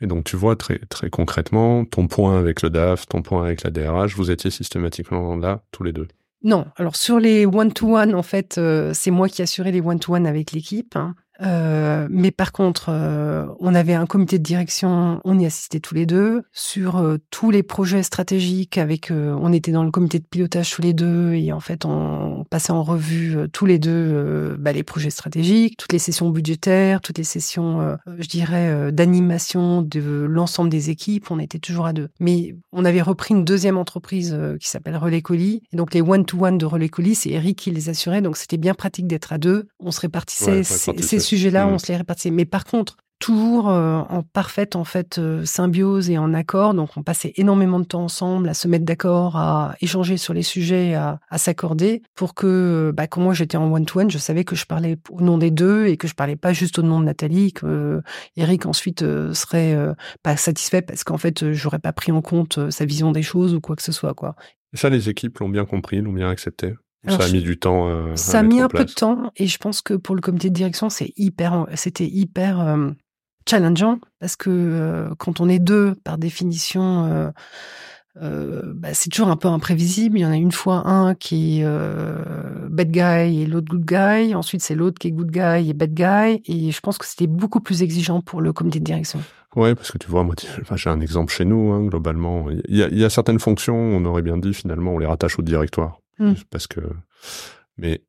Et donc tu vois très très concrètement ton point avec le DAF, ton point avec la DRH, vous étiez systématiquement là tous les deux? Non, alors sur les one-to-one, en fait, c'est moi qui assurais les one-to-one avec l'équipe. Hein. Euh, mais par contre, euh, on avait un comité de direction, on y assistait tous les deux sur euh, tous les projets stratégiques. Avec, on était dans le comité de pilotage tous les deux et en fait, on passait en revue tous les deux bah, les projets stratégiques, toutes les sessions budgétaires, toutes les sessions, je dirais, d'animation de l'ensemble des équipes. On était toujours à deux. Mais on avait repris une deuxième entreprise qui s'appelle Relais Colis. Et donc les one-to-one de Relais Colis, c'est Eric qui les assurait. Donc c'était bien pratique d'être à deux. On se répartissait ces sujets-là, on mm. se les répartissait. Mais par contre, toujours euh, en parfaite en fait euh, symbiose et en accord. Donc on passait énormément de temps ensemble à se mettre d'accord, à échanger sur les sujets, à, s'accorder pour que bah, quand moi j'étais en one to one, je savais que je parlais au nom des deux et que je parlais pas juste au nom de Nathalie. Que euh, Eric ensuite serait pas satisfait parce qu'en fait j'aurais pas pris en compte sa vision des choses ou quoi que ce soit quoi. Et ça les équipes l'ont bien compris, l'ont bien accepté ça a mis du temps. Euh, ça a mis un peu de temps et je pense que pour le comité de direction, c'est hyper, c'était hyper euh, challengeant parce que euh, quand on est deux, par définition, bah, c'est toujours un peu imprévisible. Il y en a une fois un qui est bad guy et l'autre good guy. Ensuite, c'est l'autre qui est good guy et bad guy. Et je pense que c'était beaucoup plus exigeant pour le comité de direction. Ouais, parce que tu vois, moi, enfin, j'ai un exemple chez nous, hein, globalement. Il y, a, il y a certaines fonctions, on aurait bien dit finalement, on les rattache au directoire. Mmh. Parce que, mais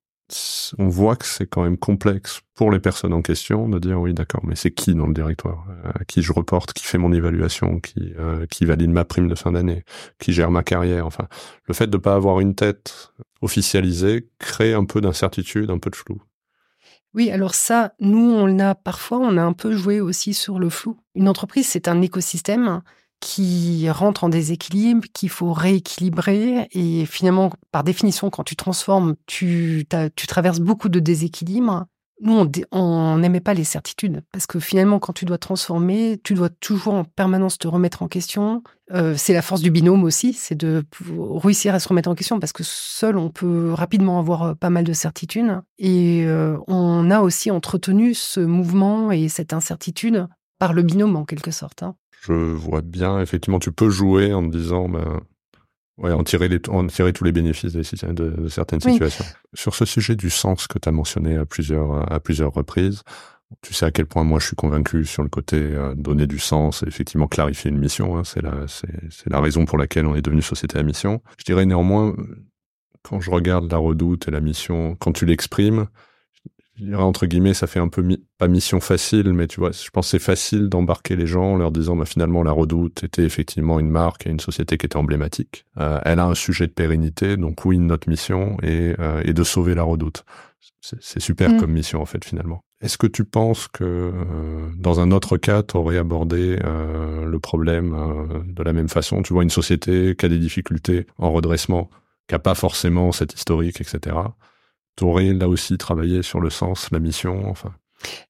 on voit que c'est quand même complexe pour les personnes en question de dire oui d'accord mais c'est qui dans le directoire? Euh, à qui je reporte qui fait mon évaluation qui euh, qui valide ma prime de fin d'année qui gère ma carrière? Enfin le fait de pas avoir une tête officialisée crée un peu d'incertitude un peu de flou oui, alors ça, nous, on a parfois, on a un peu joué aussi sur le flou. Une entreprise, c'est un écosystème qui rentre en déséquilibre, qu'il faut rééquilibrer. Et finalement, par définition, quand tu transformes, tu, tu traverses beaucoup de déséquilibres. Nous, on n'aimait pas les certitudes, parce que finalement, quand tu dois transformer, tu dois toujours en permanence te remettre en question. Euh, c'est la force du binôme aussi, c'est de réussir à se remettre en question, parce que seul, on peut rapidement avoir euh, pas mal de certitudes. Et euh, on a aussi entretenu ce mouvement et cette incertitude par le binôme, en quelque sorte. Hein je vois bien, effectivement, tu peux jouer en te disant, ben, ouais, en tirer, les, en tirer tous les bénéfices de, de, certaines situations. Sur ce sujet du sens que tu as mentionné à plusieurs, à plusieurs reprises, tu sais à quel point moi je suis convaincu sur le côté euh, donner du sens et effectivement clarifier une mission. Hein, c'est la, c'est, la raison pour laquelle on est devenu société à mission. Je dirais néanmoins, quand je regarde la redoute et la mission, quand tu l'exprimes, je dirais entre guillemets, ça fait un peu pas mission facile, mais tu vois, je pense que c'est facile d'embarquer les gens en leur disant, bah, finalement, la Redoute était effectivement une marque et une société qui était emblématique. Euh, elle a un sujet de pérennité, donc oui, notre mission est, euh, est de sauver la Redoute. C'est super mm. comme mission en fait finalement. Est-ce que tu penses que euh, dans un autre cas, tu aurais abordé le problème de la même façon? Tu vois une société qui a des difficultés en redressement, qui a pas forcément cette historique, etc t'aurais là aussi travaillé sur le sens, la mission, enfin.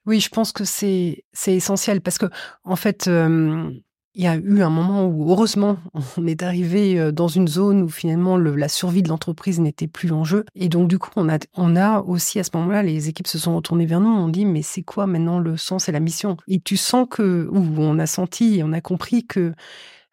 Oui, je pense que c'est essentiel parce que en fait, il y a eu un moment où heureusement on est arrivé dans une zone où finalement le, la survie de l'entreprise n'était plus en jeu. Et donc du coup on a on a aussi à ce moment-là les équipes se sont retournées vers nous, on dit mais c'est quoi maintenant le sens et la mission? Et tu sens que ou on a senti on a compris que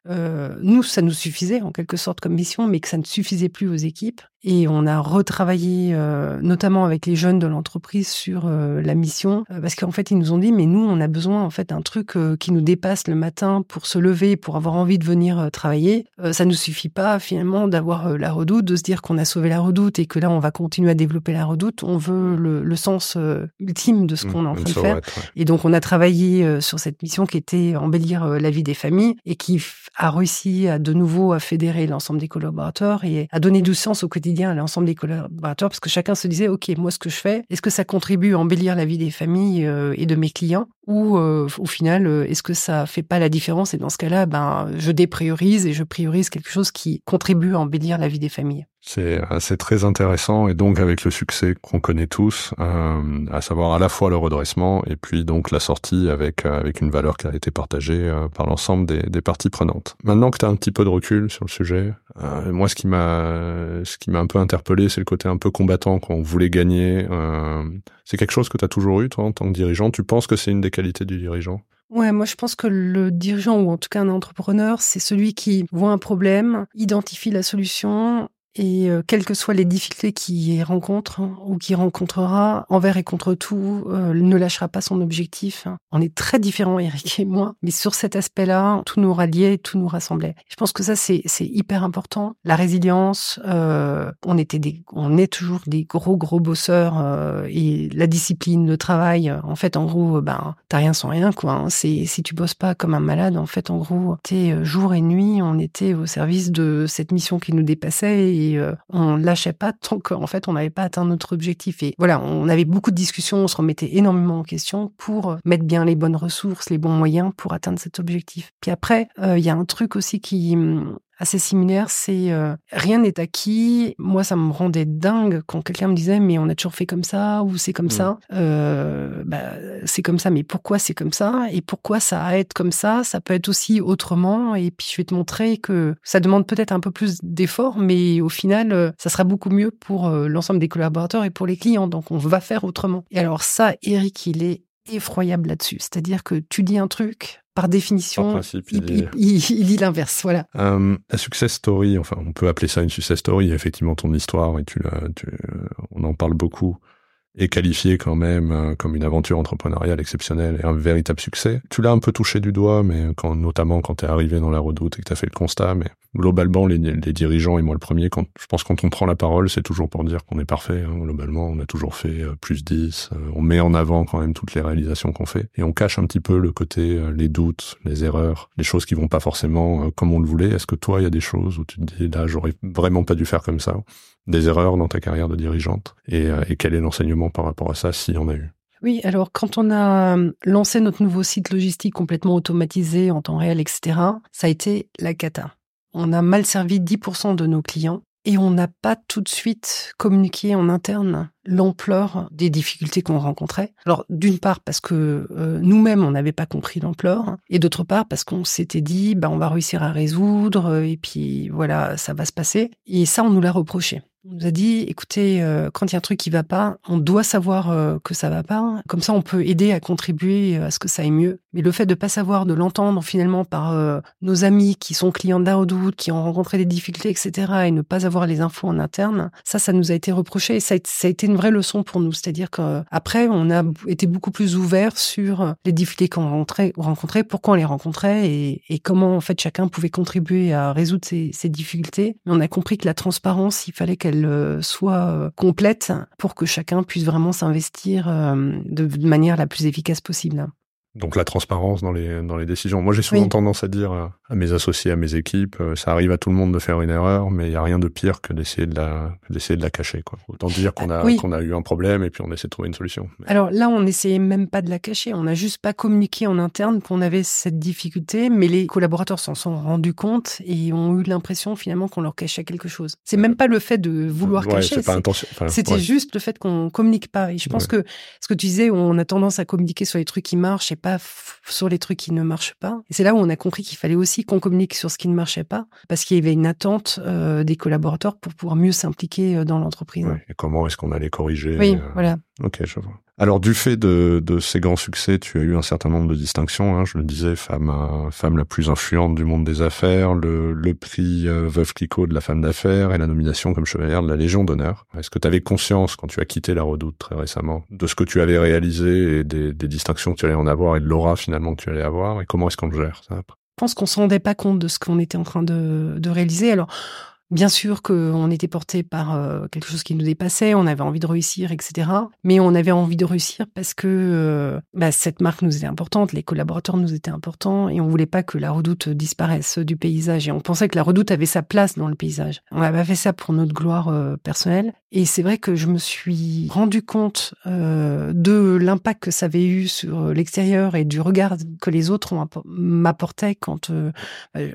nous, ça nous suffisait en quelque sorte comme mission, mais que ça ne suffisait plus aux équipes et on a retravaillé euh, notamment avec les jeunes de l'entreprise sur euh, la mission euh, parce qu'en fait ils nous ont dit mais nous on a besoin en fait d'un truc qui nous dépasse le matin pour se lever pour avoir envie de venir travailler. Ça nous suffit pas finalement d'avoir la redoute de se dire qu'on a sauvé la redoute et que là on va continuer à développer la redoute. On veut le, sens ultime de ce mmh, qu'on est en train de faire. et donc on a travaillé sur cette mission qui était embellir la vie des familles et qui a réussi à de nouveau à fédérer l'ensemble des collaborateurs et à donner du sens au quotidien à l'ensemble des collaborateurs parce que chacun se disait ok moi ce que je fais est-ce que ça contribue à embellir la vie des familles euh, et de mes clients? Ou euh, au final euh, est-ce que ça fait pas la différence? Et dans ce cas-là ben je dépriorise et je priorise quelque chose qui contribue à embellir la vie des familles. C'est assez très intéressant et donc avec le succès qu'on connaît tous, euh, à savoir à la fois le redressement et puis donc la sortie avec avec une valeur qui a été partagée par l'ensemble des, parties prenantes. Maintenant que tu as un petit peu de recul sur le sujet, moi ce qui m'a ce qui m'a un peu interpellé, c'est le côté un peu combattant qu'on voulait gagner. c'est quelque chose que tu as toujours eu toi en tant que dirigeant? Tu penses que c'est une des qualité du dirigeant? Ouais, moi je pense que le dirigeant ou en tout cas un entrepreneur, c'est celui qui voit un problème, identifie la solution et euh, quelles que soient les difficultés qu'il rencontre hein, ou qu'il rencontrera, envers et contre tout, euh, ne lâchera pas son objectif. Hein. On est très différents, Eric et moi, mais sur cet aspect-là, tout nous ralliait, tout nous rassemblait. Je pense que ça, c'est hyper important. La résilience, euh, on était des, on est toujours des gros gros bosseurs euh, et la discipline, le travail. En fait, en gros, ben t'as rien sans rien, quoi. Hein. Si tu bosses pas comme un malade, en fait, en gros, t'es jour et nuit, on était au service de cette mission qui nous dépassait euh, on lâchait pas tant qu'en fait on n'avait pas atteint notre objectif. Et voilà, on avait beaucoup de discussions, on se remettait énormément en question pour mettre bien les bonnes ressources, les bons moyens pour atteindre cet objectif. Puis après, euh, il y a un truc aussi qui hum, assez similaire, c'est euh, rien n'est acquis. Moi, ça me rendait dingue quand quelqu'un me disait mais on a toujours fait comme ça ou c'est comme mmh. ça. Euh, bah, c'est comme ça, mais pourquoi c'est comme ça? Et pourquoi ça a être comme ça? Ça peut être aussi autrement. Et puis je vais te montrer que ça demande peut-être un peu plus d'efforts, mais au final, euh, ça sera beaucoup mieux pour l'ensemble des collaborateurs et pour les clients. Donc on va faire autrement. Et alors ça, Eric, il est effroyable là-dessus. C'est-à-dire que tu dis un truc, par définition, il, dit l'inverse. Voilà. Euh, la success story, enfin, on peut appeler ça une success story. Effectivement, ton histoire, et tu, tu on en parle beaucoup est qualifié quand même euh, comme une aventure entrepreneuriale exceptionnelle et un véritable succès. Tu l'as un peu touché du doigt, mais quand, notamment quand tu es arrivé dans la redoute et que tu as fait le constat, mais globalement, les, dirigeants, et moi le premier, quand, je pense quand on prend la parole, c'est toujours pour dire qu'on est parfait. Hein, globalement, on a toujours fait euh, plus 10, euh, on met en avant quand même toutes les réalisations qu'on fait, et on cache un petit peu le côté, les doutes, les erreurs, les choses qui vont pas forcément comme on le voulait. Est-ce que toi, il y a des choses où tu te dis, là, j'aurais vraiment pas dû faire comme ça? Des erreurs dans ta carrière de dirigeante et, euh, et quel est l'enseignement par rapport à ça s'il y en a eu? Oui, alors quand on a euh, lancé notre nouveau site logistique complètement automatisé en temps réel, etc., ça a été la cata. On a mal servi 10% de nos clients et on n'a pas tout de suite communiqué en interne l'ampleur des difficultés qu'on rencontrait. Alors d'une part parce que euh, nous-mêmes on n'avait pas compris l'ampleur et d'autre part parce qu'on s'était dit bah on va réussir à résoudre et puis voilà ça va se passer et ça on nous l'a reproché. On nous a dit, écoutez, euh, quand il y a un truc qui va pas, on doit savoir euh, que ça va pas. Comme ça, on peut aider à contribuer à ce que ça aille mieux. Mais le fait de pas savoir, de l'entendre finalement par nos amis qui sont clients d'Aodout, qui ont rencontré des difficultés, etc., et ne pas avoir les infos en interne, ça, ça nous a été reproché. Et ça, a été une vraie leçon pour nous. C'est-à-dire qu'après, on a été beaucoup plus ouvert sur les difficultés qu'on rencontrait, pourquoi on les rencontrait et, et, comment en fait chacun pouvait contribuer à résoudre ces, ces difficultés. Mais on a compris que la transparence, il fallait qu'elle euh, soit euh, complète pour que chacun puisse vraiment s'investir euh, de manière la plus efficace possible. Donc la transparence dans les dans les décisions. Moi j'ai souvent tendance à dire à mes associés, à mes équipes, euh, ça arrive à tout le monde de faire une erreur, mais il y a rien de pire que d'essayer de la d'essayer de la cacher quoi. Autant dire qu'on a qu'on a eu un problème et puis on essaie de trouver une solution. Alors là on essayait même pas de la cacher, on n'a juste pas communiqué en interne qu'on avait cette difficulté, mais les collaborateurs s'en sont rendus compte et ont eu l'impression finalement qu'on leur cachait quelque chose. C'est même pas le fait de vouloir cacher, c'était juste le fait qu'on communique pas. Et je pense que ce que tu disais, on a tendance à communiquer sur les trucs qui marchent et pas sur les trucs qui ne marchent pas. Et c'est là où on a compris qu'il fallait aussi aussi qu'on communique sur ce qui ne marchait pas, parce qu'il y avait une attente des collaborateurs pour pouvoir mieux s'impliquer dans l'entreprise. et comment est-ce qu'on allait corriger Oui, voilà. Ok, je vois. Alors du fait de, de, ces grands succès, tu as eu un certain nombre de distinctions. Hein, je le disais, femme euh, femme la plus influente du monde des affaires, le, le prix euh, Veuve Clicquot de la femme d'affaires et la nomination comme chevalière de la Légion d'honneur. Est-ce que tu avais conscience quand tu as quitté la Redoute très récemment de ce que tu avais réalisé et des, des distinctions que tu allais en avoir et de l'aura finalement que tu allais avoir? Et comment est-ce qu'on le gère ça après? Pense qu'on se rendait pas compte de ce qu'on était en train de, de réaliser. Alors Bien sûr qu'on était porté par euh, quelque chose qui nous dépassait, on avait envie de réussir, etc. Mais on avait envie de réussir parce que euh, bah, cette marque nous était importante, les collaborateurs nous étaient importants et on voulait pas que la redoute disparaisse du paysage. Et on pensait que la redoute avait sa place dans le paysage. On n'avait pas fait ça pour notre gloire euh, personnelle. Et c'est vrai que je me suis rendu compte de l'impact que ça avait eu sur l'extérieur et du regard que les autres m'apportaient quand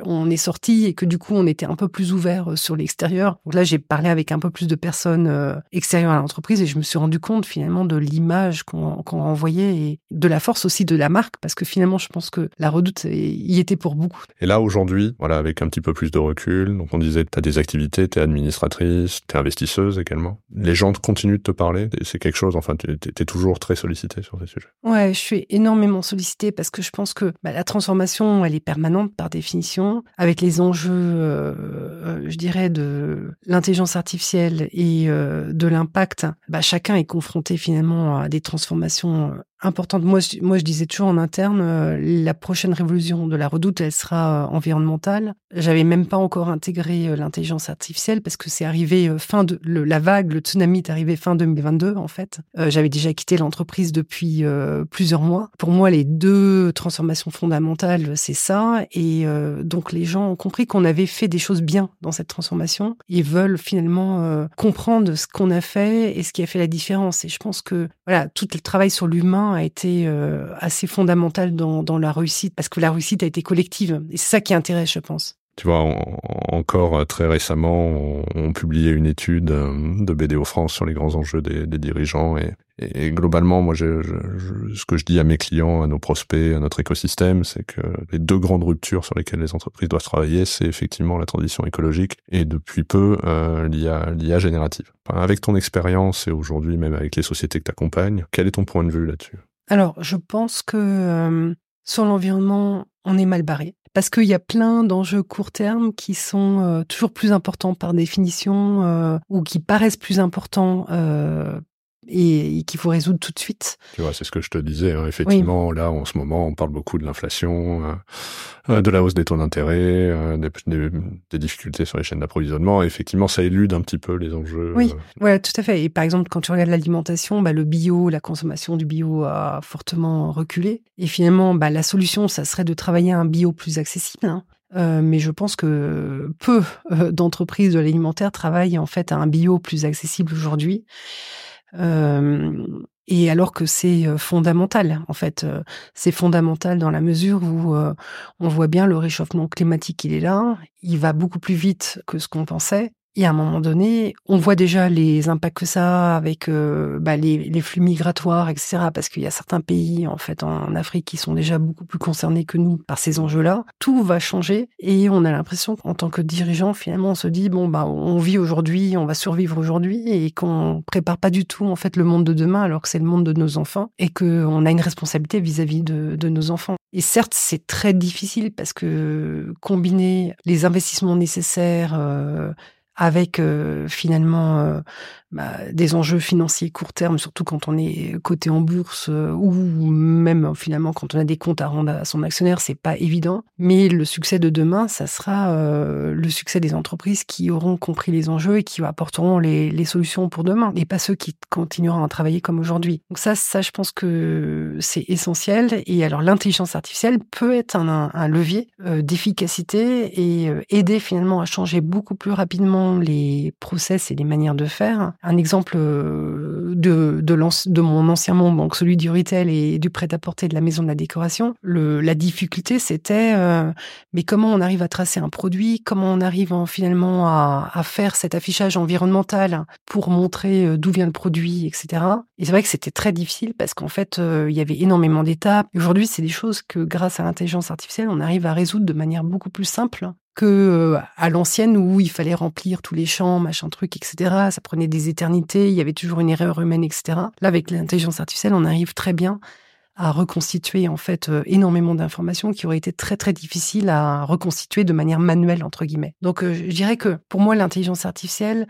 on est sorti et que du coup on était un peu plus ouvert l'extérieur. Donc là, j'ai parlé avec un peu plus de personnes euh, extérieures à l'entreprise et je me suis rendu compte finalement de l'image qu'on qu renvoyait et de la force aussi de la marque parce que finalement, je pense que la redoute y était pour beaucoup. Et là, aujourd'hui, voilà, avec un petit peu plus de recul, donc on disait, tu as des activités, tu es administratrice, tu es investisseuse également. Les gens continuent de te parler. C'est quelque chose, enfin, tu es, toujours très sollicité sur ces sujets. Ouais, je suis énormément sollicitée parce que je pense que bah, la transformation, elle est permanente par définition, avec les enjeux, euh, je dirais, de l'intelligence artificielle et euh, de l'impact, bah, chacun est confronté finalement à des transformations euh, importante. Moi, je, disais toujours en interne, euh, la prochaine révolution de la redoute, elle sera environnementale. J'avais même pas encore intégré l'intelligence artificielle parce que c'est arrivé fin de la vague, le tsunami est arrivé fin 2022 en fait. J'avais déjà quitté l'entreprise depuis plusieurs mois. Pour moi, les deux transformations fondamentales, c'est ça. Et donc, les gens ont compris qu'on avait fait des choses bien dans cette transformation. Ils veulent finalement comprendre ce qu'on a fait et ce qui a fait la différence. Et je pense que voilà, tout le travail sur l'humain a été euh, assez fondamental dans, dans la réussite, parce que la réussite a été collective. Et c'est ça qui intéresse, je pense. Tu vois, encore euh, très récemment, on, publiait une étude euh, de BDO France sur les grands enjeux des, dirigeants et, globalement, moi, ce que je dis à mes clients, à nos prospects, à notre écosystème, c'est que les deux grandes ruptures sur lesquelles les entreprises doivent travailler, c'est effectivement la transition écologique et depuis peu euh, l'IA générative. avec ton expérience et aujourd'hui même avec les sociétés que tu accompagnes, quel est ton point de vue là-dessus? Alors, je pense que sur l'environnement, on est mal barré parce qu'il y a plein d'enjeux court terme qui sont euh, toujours plus importants par définition euh, ou qui paraissent plus importants euh, et, qu'il faut résoudre tout de suite. Tu vois, c'est ce que je te disais. Hein. Effectivement, là, en ce moment, on parle beaucoup de l'inflation, euh, euh, de la hausse des taux d'intérêt, euh, des, difficultés sur les chaînes d'approvisionnement. Effectivement, ça élude un petit peu les enjeux. Oui, voilà, tout à fait. Et par exemple, quand tu regardes l'alimentation, bah, le bio, la consommation du bio a fortement reculé. Et finalement, bah, la solution, ça serait de travailler un bio plus accessible. Hein. mais je pense que peu d'entreprises de l'alimentaire travaillent en fait à un bio plus accessible aujourd'hui. Et alors que c'est fondamental, en fait, c'est fondamental dans la mesure où on voit bien le réchauffement climatique, il est là, il va beaucoup plus vite que ce qu'on pensait, et à un moment donné, on voit déjà les impacts que ça a avec euh, bah, les, les, flux migratoires, etc. Parce qu'il y a certains pays, en fait, en Afrique, qui sont déjà beaucoup plus concernés que nous par ces enjeux-là. Tout va changer et on a l'impression qu'en tant que dirigeant, finalement, on se dit bon bah on vit aujourd'hui, on va survivre aujourd'hui et qu'on prépare pas du tout en fait le monde de demain alors que c'est le monde de nos enfants et qu'on a une responsabilité vis-à-vis de, de nos enfants. Et certes, c'est très difficile parce que combiner les investissements nécessaires, euh, avec euh, finalement euh, bah, des enjeux financiers court terme, surtout quand on est coté en bourse euh, ou même finalement quand on a des comptes à rendre à son actionnaire, c'est pas évident. Mais le succès de demain, ça sera le succès des entreprises qui auront compris les enjeux et qui apporteront les, solutions pour demain, et pas ceux qui continueront à travailler comme aujourd'hui. Donc ça, ça, je pense que c'est essentiel. Et alors l'intelligence artificielle peut être un levier d'efficacité et aider finalement à changer beaucoup plus rapidement les process et les manières de faire. Un exemple euh, de, de, mon ancien monde, celui du retail et du prêt-à-porter de la maison de la décoration, la difficulté, c'était euh, mais comment on arrive à tracer un produit, comment on arrive finalement à, faire cet affichage environnemental pour montrer euh, d'où vient le produit, etc. Et c'est vrai que c'était très difficile parce qu'en fait, il y avait énormément d'étapes. Aujourd'hui, c'est des choses que grâce à l'intelligence artificielle, on arrive à résoudre de manière beaucoup plus simple que euh, à l'ancienne où il fallait remplir tous les champs, machin truc, etc. Ça prenait des éternités, il y avait toujours une erreur humaine, etc. Là, avec l'intelligence artificielle, on arrive très bien à reconstituer en fait euh, énormément d'informations qui auraient été très très difficiles à reconstituer de manière manuelle entre guillemets. Donc euh, je dirais que pour moi l'intelligence artificielle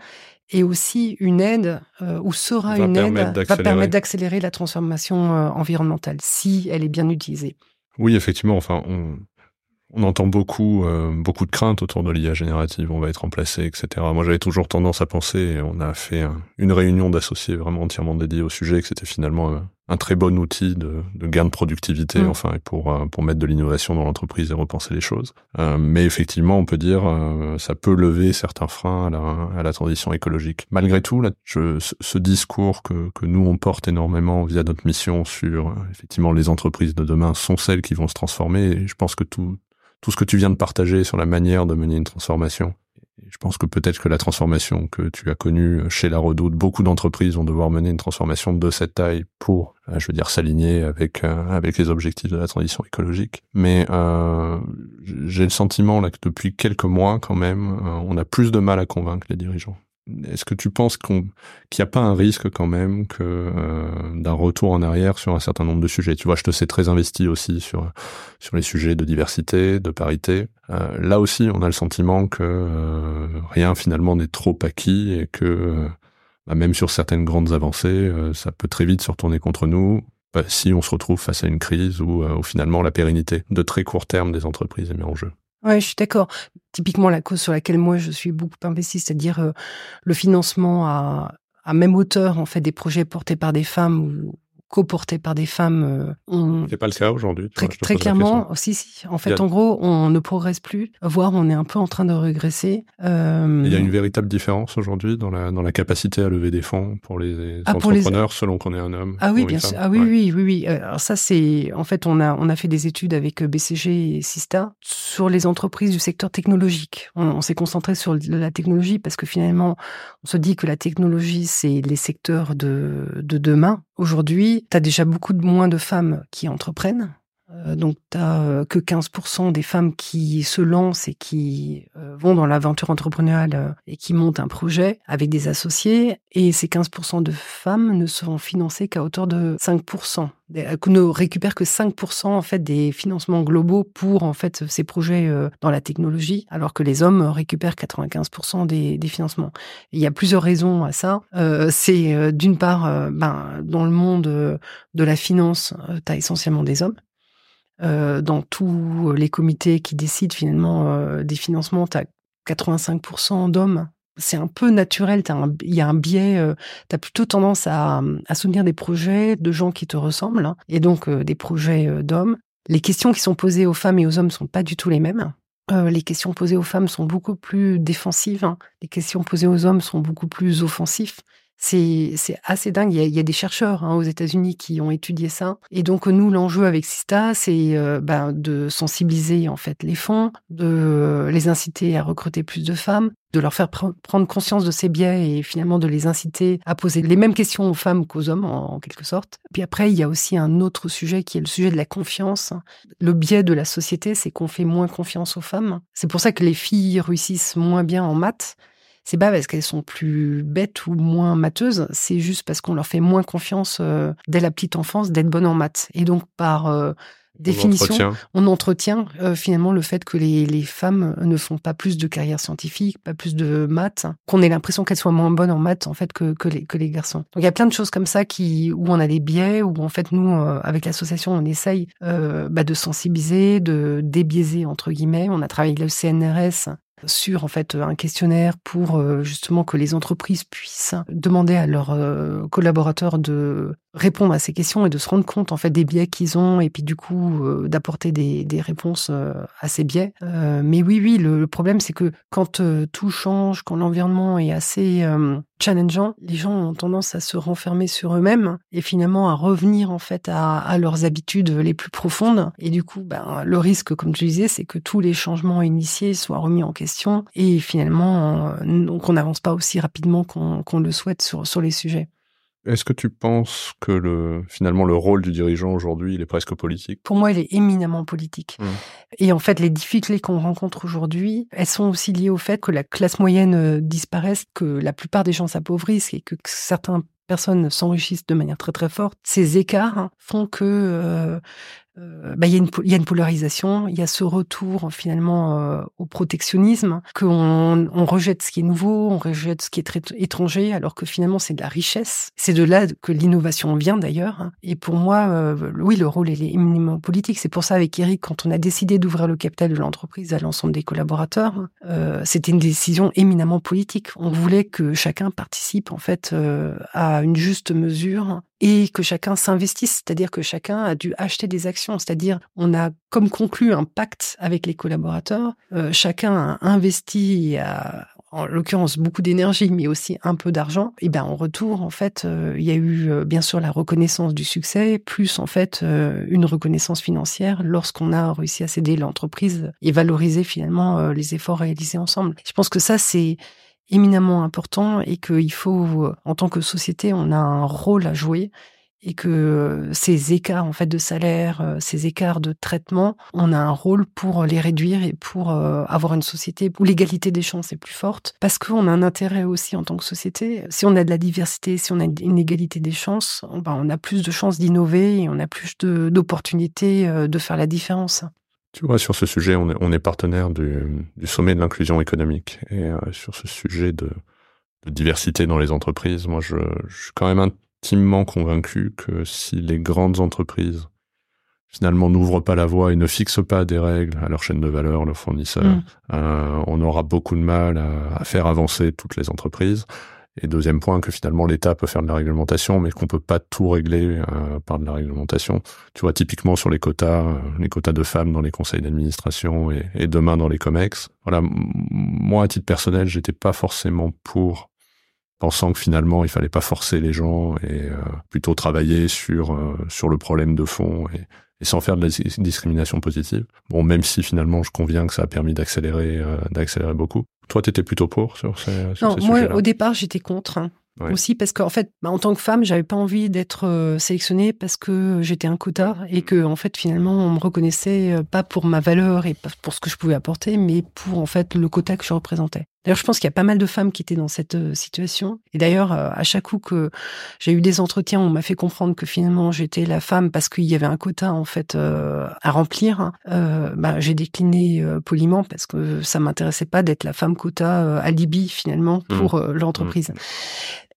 est aussi une aide ou sera une aide va permettre d'accélérer la transformation environnementale si elle est bien utilisée. Oui, effectivement. Enfin, on, on entend beaucoup, euh, beaucoup de craintes autour de l'IA générative, on va être remplacé, etc. Moi, j'avais toujours tendance à penser, et on a fait une réunion d'associés vraiment entièrement dédiée au sujet, que c'était finalement euh, un très bon outil de, gain de productivité, mm. enfin, et pour euh, pour mettre de l'innovation dans l'entreprise et repenser les choses. mais effectivement, on peut dire, ça peut lever certains freins à la, à la transition écologique. Malgré tout, là, ce discours que que nous on porte énormément via notre mission sur effectivement les entreprises de demain sont celles qui vont se transformer. Et je pense que tout tout ce que tu viens de partager sur la manière de mener une transformation. je pense que peut-être que la transformation que tu as connue chez La Redoute, beaucoup d'entreprises vont devoir mener une transformation de cette taille pour, euh, je veux dire, s'aligner avec euh, avec les objectifs de la transition écologique. Mais euh, j'ai le sentiment là que depuis quelques mois, quand même, on a plus de mal à convaincre les dirigeants. Est-ce que tu penses qu'il n'y a pas un risque quand même euh, d'un retour en arrière sur un certain nombre de sujets? Tu vois, je te sais très investi aussi sur sur les sujets de diversité, de parité. Euh, là aussi, on a le sentiment que euh, rien finalement n'est trop acquis et que bah, même sur certaines grandes avancées, ça peut très vite se retourner contre nous bah, si on se retrouve face à une crise où, où finalement la pérennité de très court terme des entreprises est mise en jeu. Ouais, je suis d'accord. Typiquement, la cause sur laquelle moi je suis beaucoup investie, c'est-à-dire euh, le financement à, même hauteur en fait des projets portés par des femmes ou coportés par des femmes. Euh, c'est pas le cas aujourd'hui. Très, très clairement, si, si. En fait, en gros, on ne progresse plus, voire on est un peu en train de régresser. Euh... Il y a une véritable différence aujourd'hui dans la, dans la capacité à lever des fonds pour les ah, entrepreneurs selon qu'on est un homme. Ah oui, bien sûr. Ah oui, oui, oui, oui. Euh, alors ça, c'est, en fait, on a, on a fait des études avec BCG et Sista sur les entreprises du secteur technologique. On, on s'est concentré sur la technologie parce que finalement, on se dit que la technologie, c'est les secteurs de, de demain. Aujourd'hui, tu as déjà beaucoup moins de femmes qui entreprennent. Euh, donc, tu euh, que 15% des femmes qui se lancent et qui euh, vont dans l'aventure entrepreneuriale et qui montent un projet avec des associés. Et ces 15% de femmes ne seront financées qu'à hauteur de 5%. Ne récupèrent que 5% en fait des financements globaux pour en fait ces projets dans la technologie, alors que les hommes récupèrent 95% des, des, financements. il y a plusieurs raisons à ça. C'est d'une part, ben, dans le monde de la finance, tu as essentiellement des hommes. Euh, dans tous les comités qui décident finalement euh, des financements, tu as 85% d'hommes. C'est un peu naturel, il y a un biais, euh, tu as plutôt tendance à, soutenir des projets de gens qui te ressemblent, hein, et donc des projets d'hommes. Les questions qui sont posées aux femmes et aux hommes sont pas du tout les mêmes. les questions posées aux femmes sont beaucoup plus défensives. Hein. Les questions posées aux hommes sont beaucoup plus offensives. C'est assez dingue. Il y, a, des chercheurs hein, aux États-Unis qui ont étudié ça. Et donc nous, l'enjeu avec Sista, c'est euh, ben, de sensibiliser en fait les fonds, de les inciter à recruter plus de femmes, de leur faire prendre conscience de ces biais et finalement de les inciter à poser les mêmes questions aux femmes qu'aux hommes en, quelque sorte. Puis après, il y a aussi un autre sujet qui est le sujet de la confiance. Le biais de la société, c'est qu'on fait moins confiance aux femmes. C'est pour ça que les filles réussissent moins bien en maths c'est pas parce qu'elles sont plus bêtes ou moins matheuses, c'est juste parce qu'on leur fait moins confiance euh, dès la petite enfance d'être bonne en maths. Et donc, par euh, définition, on entretient, euh, finalement le fait que les, les, femmes ne font pas plus de carrière scientifique, pas plus de maths, qu'on ait l'impression qu'elles soient moins bonnes en maths en fait que, que, les, que les garçons. Donc il y a plein de choses comme ça qui où on a des biais, où en fait nous avec l'association on essaye bah, de sensibiliser, de débiaiser entre guillemets. On a travaillé avec le CNRS sur en fait un questionnaire pour euh, justement que les entreprises puissent demander à leurs euh, collaborateurs de répondre à ces questions et de se rendre compte en fait des biais qu'ils ont et puis du coup euh, d'apporter des, des, réponses à ces biais. mais oui, oui, le, problème c'est que quand tout change, quand l'environnement est assez challengeant, les gens ont tendance à se renfermer sur eux-mêmes et finalement à revenir en fait à, leurs habitudes les plus profondes. Et du coup, ben, le risque, comme tu disais, c'est que tous les changements initiés soient remis en question et finalement qu'on n'avance pas aussi rapidement qu'on le souhaite sur, sur les sujets. Est-ce que tu penses que le, finalement le rôle du dirigeant aujourd'hui, il est presque politique? Pour moi, il est éminemment politique. Mmh. Et en fait, les difficultés qu'on rencontre aujourd'hui, elles sont aussi liées au fait que la classe moyenne euh, disparaisse, que la plupart des gens s'appauvrissent et que certaines personnes s'enrichissent de manière très très forte. Ces écarts font que euh, euh, bah, il y, a une, polarisation, il y a ce retour finalement euh, au protectionnisme, qu'on on rejette ce qui est nouveau, on rejette ce qui est très étranger, alors que finalement c'est de la richesse. C'est de là que l'innovation vient d'ailleurs. Et pour moi, euh, oui, le rôle est éminemment politique. C'est pour ça avec Eric, quand on a décidé d'ouvrir le capital de l'entreprise à l'ensemble des collaborateurs, c'était une décision éminemment politique. On voulait que chacun participe en fait à une juste mesure et que chacun s'investisse, c'est-à-dire que chacun a dû acheter des actions, c'est-à-dire on a comme conclu un pacte avec les collaborateurs, euh, chacun a investi en l'occurrence beaucoup d'énergie, mais aussi un peu d'argent. Et ben en retour, en fait, euh, il y a eu euh, bien sûr la reconnaissance du succès, plus en fait une reconnaissance financière lorsqu'on a réussi à céder l'entreprise et valoriser finalement les efforts réalisés ensemble. Je pense que ça c'est éminemment important et qu'il faut, en tant que société, on a un rôle à jouer et que ces écarts en fait de salaire, euh, ces écarts de traitement, on a un rôle pour les réduire et pour euh, avoir une société où l'égalité des chances est plus forte, parce qu'on a un intérêt aussi en tant que société. Si on a de la diversité, si on a une égalité des chances, ben, on a plus de chances d'innover et on a plus d'opportunités euh, de faire la différence. Tu vois, sur ce sujet, on est, on est partenaire du, du, sommet de l'inclusion économique. Et euh, sur ce sujet de, de, diversité dans les entreprises, moi, je, je, suis quand même intimement convaincu que si les grandes entreprises, finalement, n'ouvrent pas la voie et ne fixent pas des règles à leur chaîne de valeur, leurs fournisseurs, mmh. euh, on aura beaucoup de mal à, à faire avancer toutes les entreprises. Et deuxième point, que finalement l'État peut faire de la réglementation, mais qu'on peut pas tout régler euh, par de la réglementation. Tu vois, typiquement sur les quotas, euh, les quotas de femmes dans les conseils d'administration et, et, demain dans les comex. Voilà, moi à titre personnel, j'étais pas forcément pour, pensant que finalement il fallait pas forcer les gens et euh, plutôt travailler sur sur le problème de fond et, et sans faire de la discrimination positive. Bon, même si finalement je conviens que ça a permis d'accélérer, d'accélérer beaucoup. Toi, tu étais plutôt pour sur ces, sur non, moi, au départ, j'étais contre. Hein. Aussi parce qu'en fait, bah, en tant que femme, j'avais pas envie d'être euh, sélectionnée parce que j'étais un quota et que en fait finalement on me reconnaissait euh, pas pour ma valeur et pas pour ce que je pouvais apporter, mais pour en fait le quota que je représentais. D'ailleurs, je pense qu'il y a pas mal de femmes qui étaient dans cette euh, situation. Et d'ailleurs, à chaque coup que j'ai eu des entretiens, on m'a fait comprendre que finalement j'étais la femme parce qu'il y avait un quota en fait à remplir. Euh, bah, j'ai décliné poliment parce que ça m'intéressait pas d'être la femme quota alibi finalement mmh. pour l'entreprise. Mmh.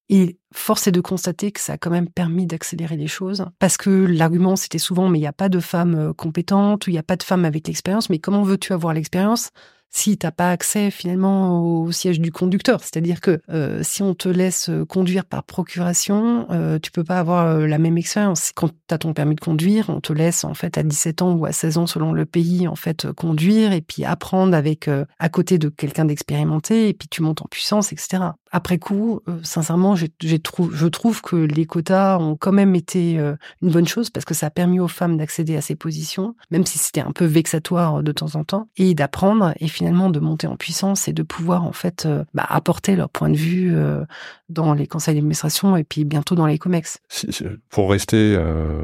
Et force est de constater que ça a quand même permis d'accélérer les choses. Parce que l'argument, c'était souvent, mais il n'y a pas de femmes euh, compétentes, ou il n'y a pas de femmes avec l'expérience. Mais comment veux-tu avoir l'expérience si t'as pas accès finalement au siège du conducteur. C'est-à-dire que euh, si on te laisse euh, conduire par procuration, euh, tu peux pas avoir euh, la même expérience. Quand tu as ton permis de conduire, on te laisse en fait à 17 ans ou à 16 ans selon le pays en fait conduire et puis apprendre avec à côté de quelqu'un d'expérimenté et puis tu montes en puissance, etc. Après coup, sincèrement, j'ai, trouve, je trouve que les quotas ont quand même été une bonne chose parce que ça a permis aux femmes d'accéder à ces positions, même si c'était un peu vexatoire de temps en temps, et d'apprendre et finalement de monter en puissance et de pouvoir en fait euh, bah, apporter leur point de vue euh, dans les conseils d'administration et puis bientôt dans les comex. Pour rester euh,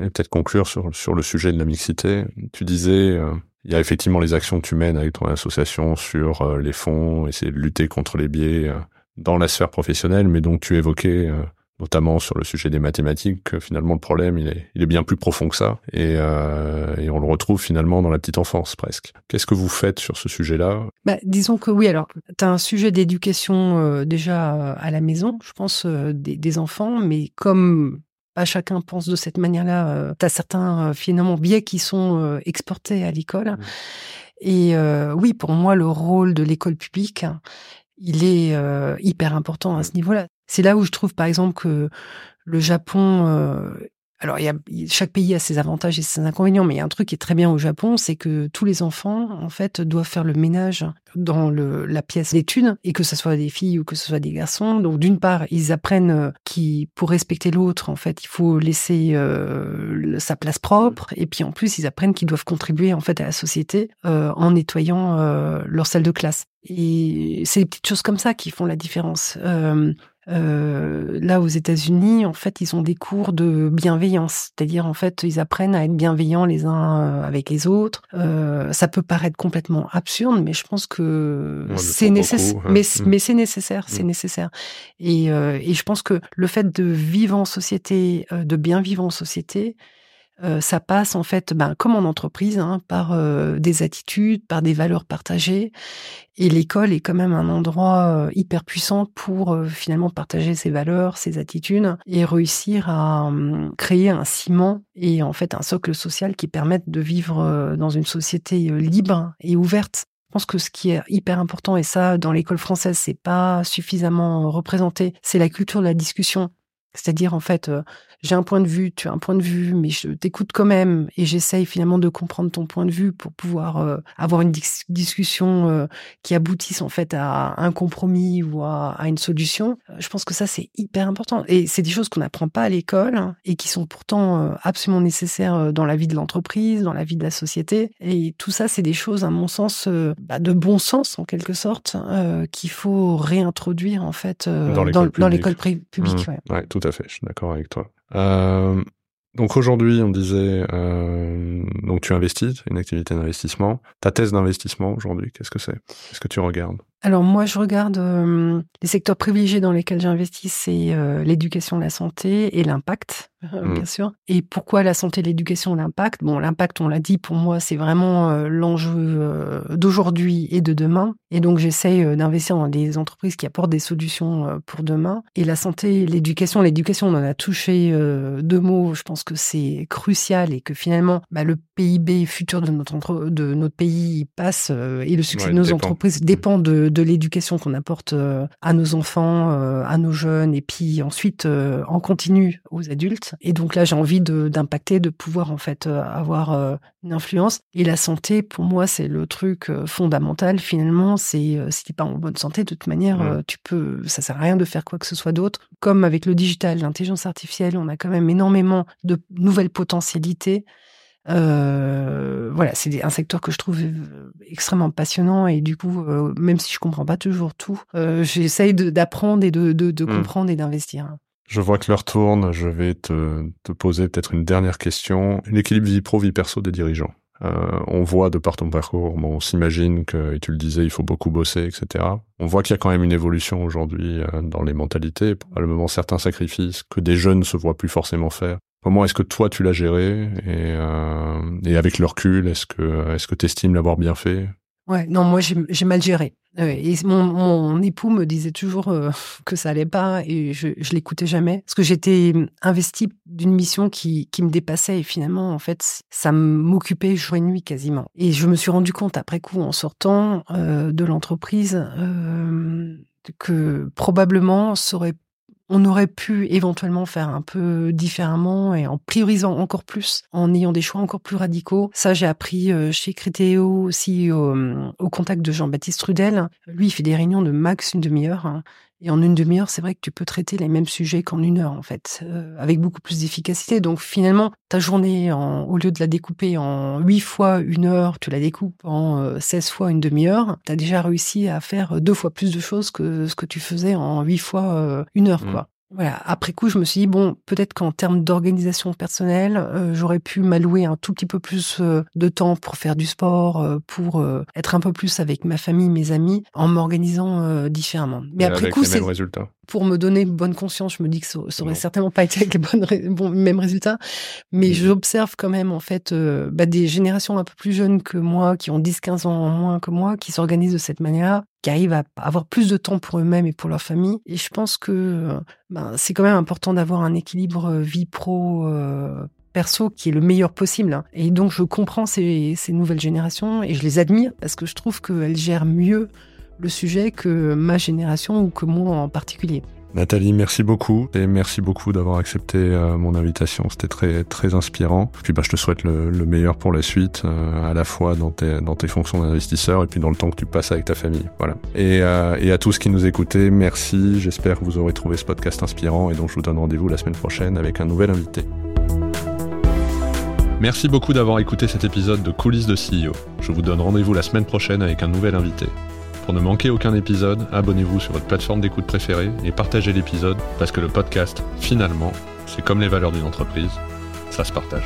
et peut-être conclure sur, sur le sujet de la mixité, tu disais il y a effectivement les actions que tu mènes avec ton association sur les fonds, essayer de lutter contre les biais dans la sphère professionnelle, mais donc tu évoquais notamment sur le sujet des mathématiques, que finalement le problème il est, il est bien plus profond que ça, et, euh, et on le retrouve finalement dans la petite enfance presque. Qu'est-ce que vous faites sur ce sujet-là? Bah, Disons que oui, alors tu as un sujet d'éducation euh, déjà euh, à la maison, je pense, euh, des, des, enfants, mais comme pas chacun pense de cette manière-là, euh, tu as certains finalement biais qui sont exportés à l'école. Mmh. Et oui, pour moi, le rôle de l'école publique, il est hyper important à ce niveau-là. C'est là où je trouve, par exemple, que le Japon euh, alors, chaque pays a ses avantages et ses inconvénients, mais il y a un truc qui est très bien au Japon, c'est que tous les enfants, en fait, doivent faire le ménage dans la pièce d'études, et que ce soit des filles ou que ce soit des garçons. Donc, d'une part, ils apprennent euh, qui, pour respecter l'autre, en fait, il faut laisser euh, sa place propre, et puis en plus, ils apprennent qu'ils doivent contribuer en fait à la société euh, en nettoyant leur salle de classe. Et c'est des petites choses comme ça qui font la différence. Euh, là, aux États-Unis, en fait, ils ont des cours de bienveillance, c'est-à-dire en fait, ils apprennent à être bienveillants les uns euh, avec les autres. Euh, ça peut paraître complètement absurde, mais je pense que c'est nécessaire. Hein. Mais, mm. mais c'est nécessaire, c'est mm. nécessaire. Et, euh, et je pense que le fait de vivre en société, euh, de bien vivre en société, euh, ça passe en fait, ben, comme en entreprise, hein, par euh, des attitudes, par des valeurs partagées. Et l'école est quand même un endroit euh, hyper puissant pour finalement partager ses valeurs, ses attitudes et réussir à hum, créer un ciment et en fait un socle social qui permette de vivre dans une société libre et ouverte. Je pense que ce qui est hyper important, et ça, dans l'école française, c'est pas suffisamment représenté, c'est la culture de la discussion. C'est-à-dire, en fait, j'ai un point de vue, tu as un point de vue, mais je t'écoute quand même et j'essaye finalement de comprendre ton point de vue pour pouvoir euh, avoir une discussion euh, qui aboutisse en fait à un compromis ou à, à une solution. Je pense que ça c'est hyper important et c'est des choses qu'on n'apprend pas à l'école hein, et qui sont pourtant absolument nécessaires dans la vie de l'entreprise, dans la vie de la société. Et tout ça c'est des choses, à mon sens, bah, de bon sens en quelque sorte, qu'il faut réintroduire en fait dans l'école publique. Mmh. Ouais. ouais, tout fait. Je suis d'accord avec toi. Euh, donc aujourd'hui, on disait, euh, donc tu investis, une activité d'investissement. Ta thèse d'investissement aujourd'hui, qu'est-ce que c'est? Qu'est-ce que tu regardes? Alors moi, je regarde euh, les secteurs privilégiés dans lesquels j'investis, c'est euh, l'éducation, la santé et l'impact, mmh. bien sûr. Et pourquoi la santé, l'éducation, l'impact? Bon, l'impact, on l'a dit, pour moi, c'est vraiment l'enjeu d'aujourd'hui et de demain. Et donc, j'essaye d'investir dans des entreprises qui apportent des solutions pour demain. Et la santé, l'éducation, l'éducation, on en a touché deux mots. Je pense que c'est crucial et que finalement, bah, le PIB futur de notre, de notre pays passe et le succès de nos entreprises dépend de de l'éducation qu'on apporte euh, à nos enfants, euh, à nos jeunes, et puis ensuite euh, en continu aux adultes. Et donc là, j'ai envie d'impacter, de, pouvoir en fait avoir une influence. Et la santé, pour moi, c'est le truc fondamental. Finalement, c'est si t'es pas en bonne santé, de toute manière, tu peux, ça sert à rien de faire quoi que ce soit d'autre. Comme avec le digital, l'intelligence artificielle, on a quand même énormément de nouvelles potentialités. Euh, voilà, c'est un secteur que je trouve euh, extrêmement passionnant et du coup, euh, même si je comprends pas toujours tout, euh, j'essaye d'apprendre et de, de, de mmh. comprendre et d'investir. Je vois que l'heure tourne. Je vais te, te poser peut-être une dernière question. L'équilibre vie pro vie perso des dirigeants. Euh, on voit de par ton parcours, on s'imagine que, et tu le disais, il faut beaucoup bosser, etc. On voit qu'il y a quand même une évolution aujourd'hui dans les mentalités, probablement certains sacrifices que des jeunes ne se voient plus forcément faire. Comment est-ce que toi tu l'as géré? Et, euh, et avec le recul, est-ce que est-ce que t'estimes l'avoir bien fait? Ouais, non, moi j'ai mal géré. Et mon, mon, époux me disait toujours euh, que ça allait pas et je, je l'écoutais jamais parce que j'étais investie d'une mission qui, qui me dépassait et finalement en fait ça m'occupait jour et nuit quasiment. Et je me suis rendu compte après coup en sortant euh, de l'entreprise euh, que probablement ça aurait on aurait pu éventuellement faire un peu différemment et en priorisant encore plus, en ayant des choix encore plus radicaux. Ça, j'ai appris euh, chez Critéo aussi au, au contact de Jean-Baptiste Trudel. Lui, il fait des réunions de max une demi-heure. Et en une demi-heure, c'est vrai que tu peux traiter les mêmes sujets qu'en une heure, en fait, euh, avec beaucoup plus d'efficacité. Donc finalement, ta journée, en, au lieu de la découper en huit fois une heure, tu la découpes en 16 euh, fois une demi-heure, tu as déjà réussi à faire deux fois plus de choses que ce que tu faisais en huit fois euh, une heure, mmh. quoi. Voilà. Après coup, je me suis dit bon, peut-être qu'en termes d'organisation personnelle, euh, j'aurais pu m'allouer un tout petit peu plus euh, de temps pour faire du sport, euh, pour être un peu plus avec ma famille, mes amis, en m'organisant différemment. Mais Et après avec coup, c'est pour me donner bonne conscience, je me dis que ça, ça aurait certainement pas été avec les bonnes, bon, mêmes résultats. Mais mmh. j'observe quand même, en fait, euh, bah, des générations un peu plus jeunes que moi, qui ont 10-15 ans en moins que moi, qui s'organisent de cette manière, qui arrivent à avoir plus de temps pour eux-mêmes et pour leur famille. Et je pense que euh, bah, c'est quand même important d'avoir un équilibre euh, vie pro perso qui est le meilleur possible. Hein. Et donc je comprends ces, ces nouvelles générations et je les admire parce que je trouve qu'elles gèrent mieux le sujet que ma génération ou que moi en particulier. Nathalie, merci beaucoup et merci beaucoup d'avoir accepté euh, mon invitation. C'était très très inspirant. Puis bah, je te souhaite le, meilleur pour la suite, euh, à la fois dans tes dans tes fonctions d'investisseur et puis dans le temps que tu passes avec ta famille. Voilà. Et, euh, et à tous qui nous écoutez, merci. J'espère que vous aurez trouvé ce podcast inspirant et donc je vous donne rendez-vous la semaine prochaine avec un nouvel invité. Merci beaucoup d'avoir écouté cet épisode de Coulisses de CEO. Je vous donne rendez-vous la semaine prochaine avec un nouvel invité. Pour ne manquer aucun épisode, abonnez-vous sur votre plateforme d'écoute préférée et partagez l'épisode parce que le podcast, finalement, c'est comme les valeurs d'une entreprise, ça se partage.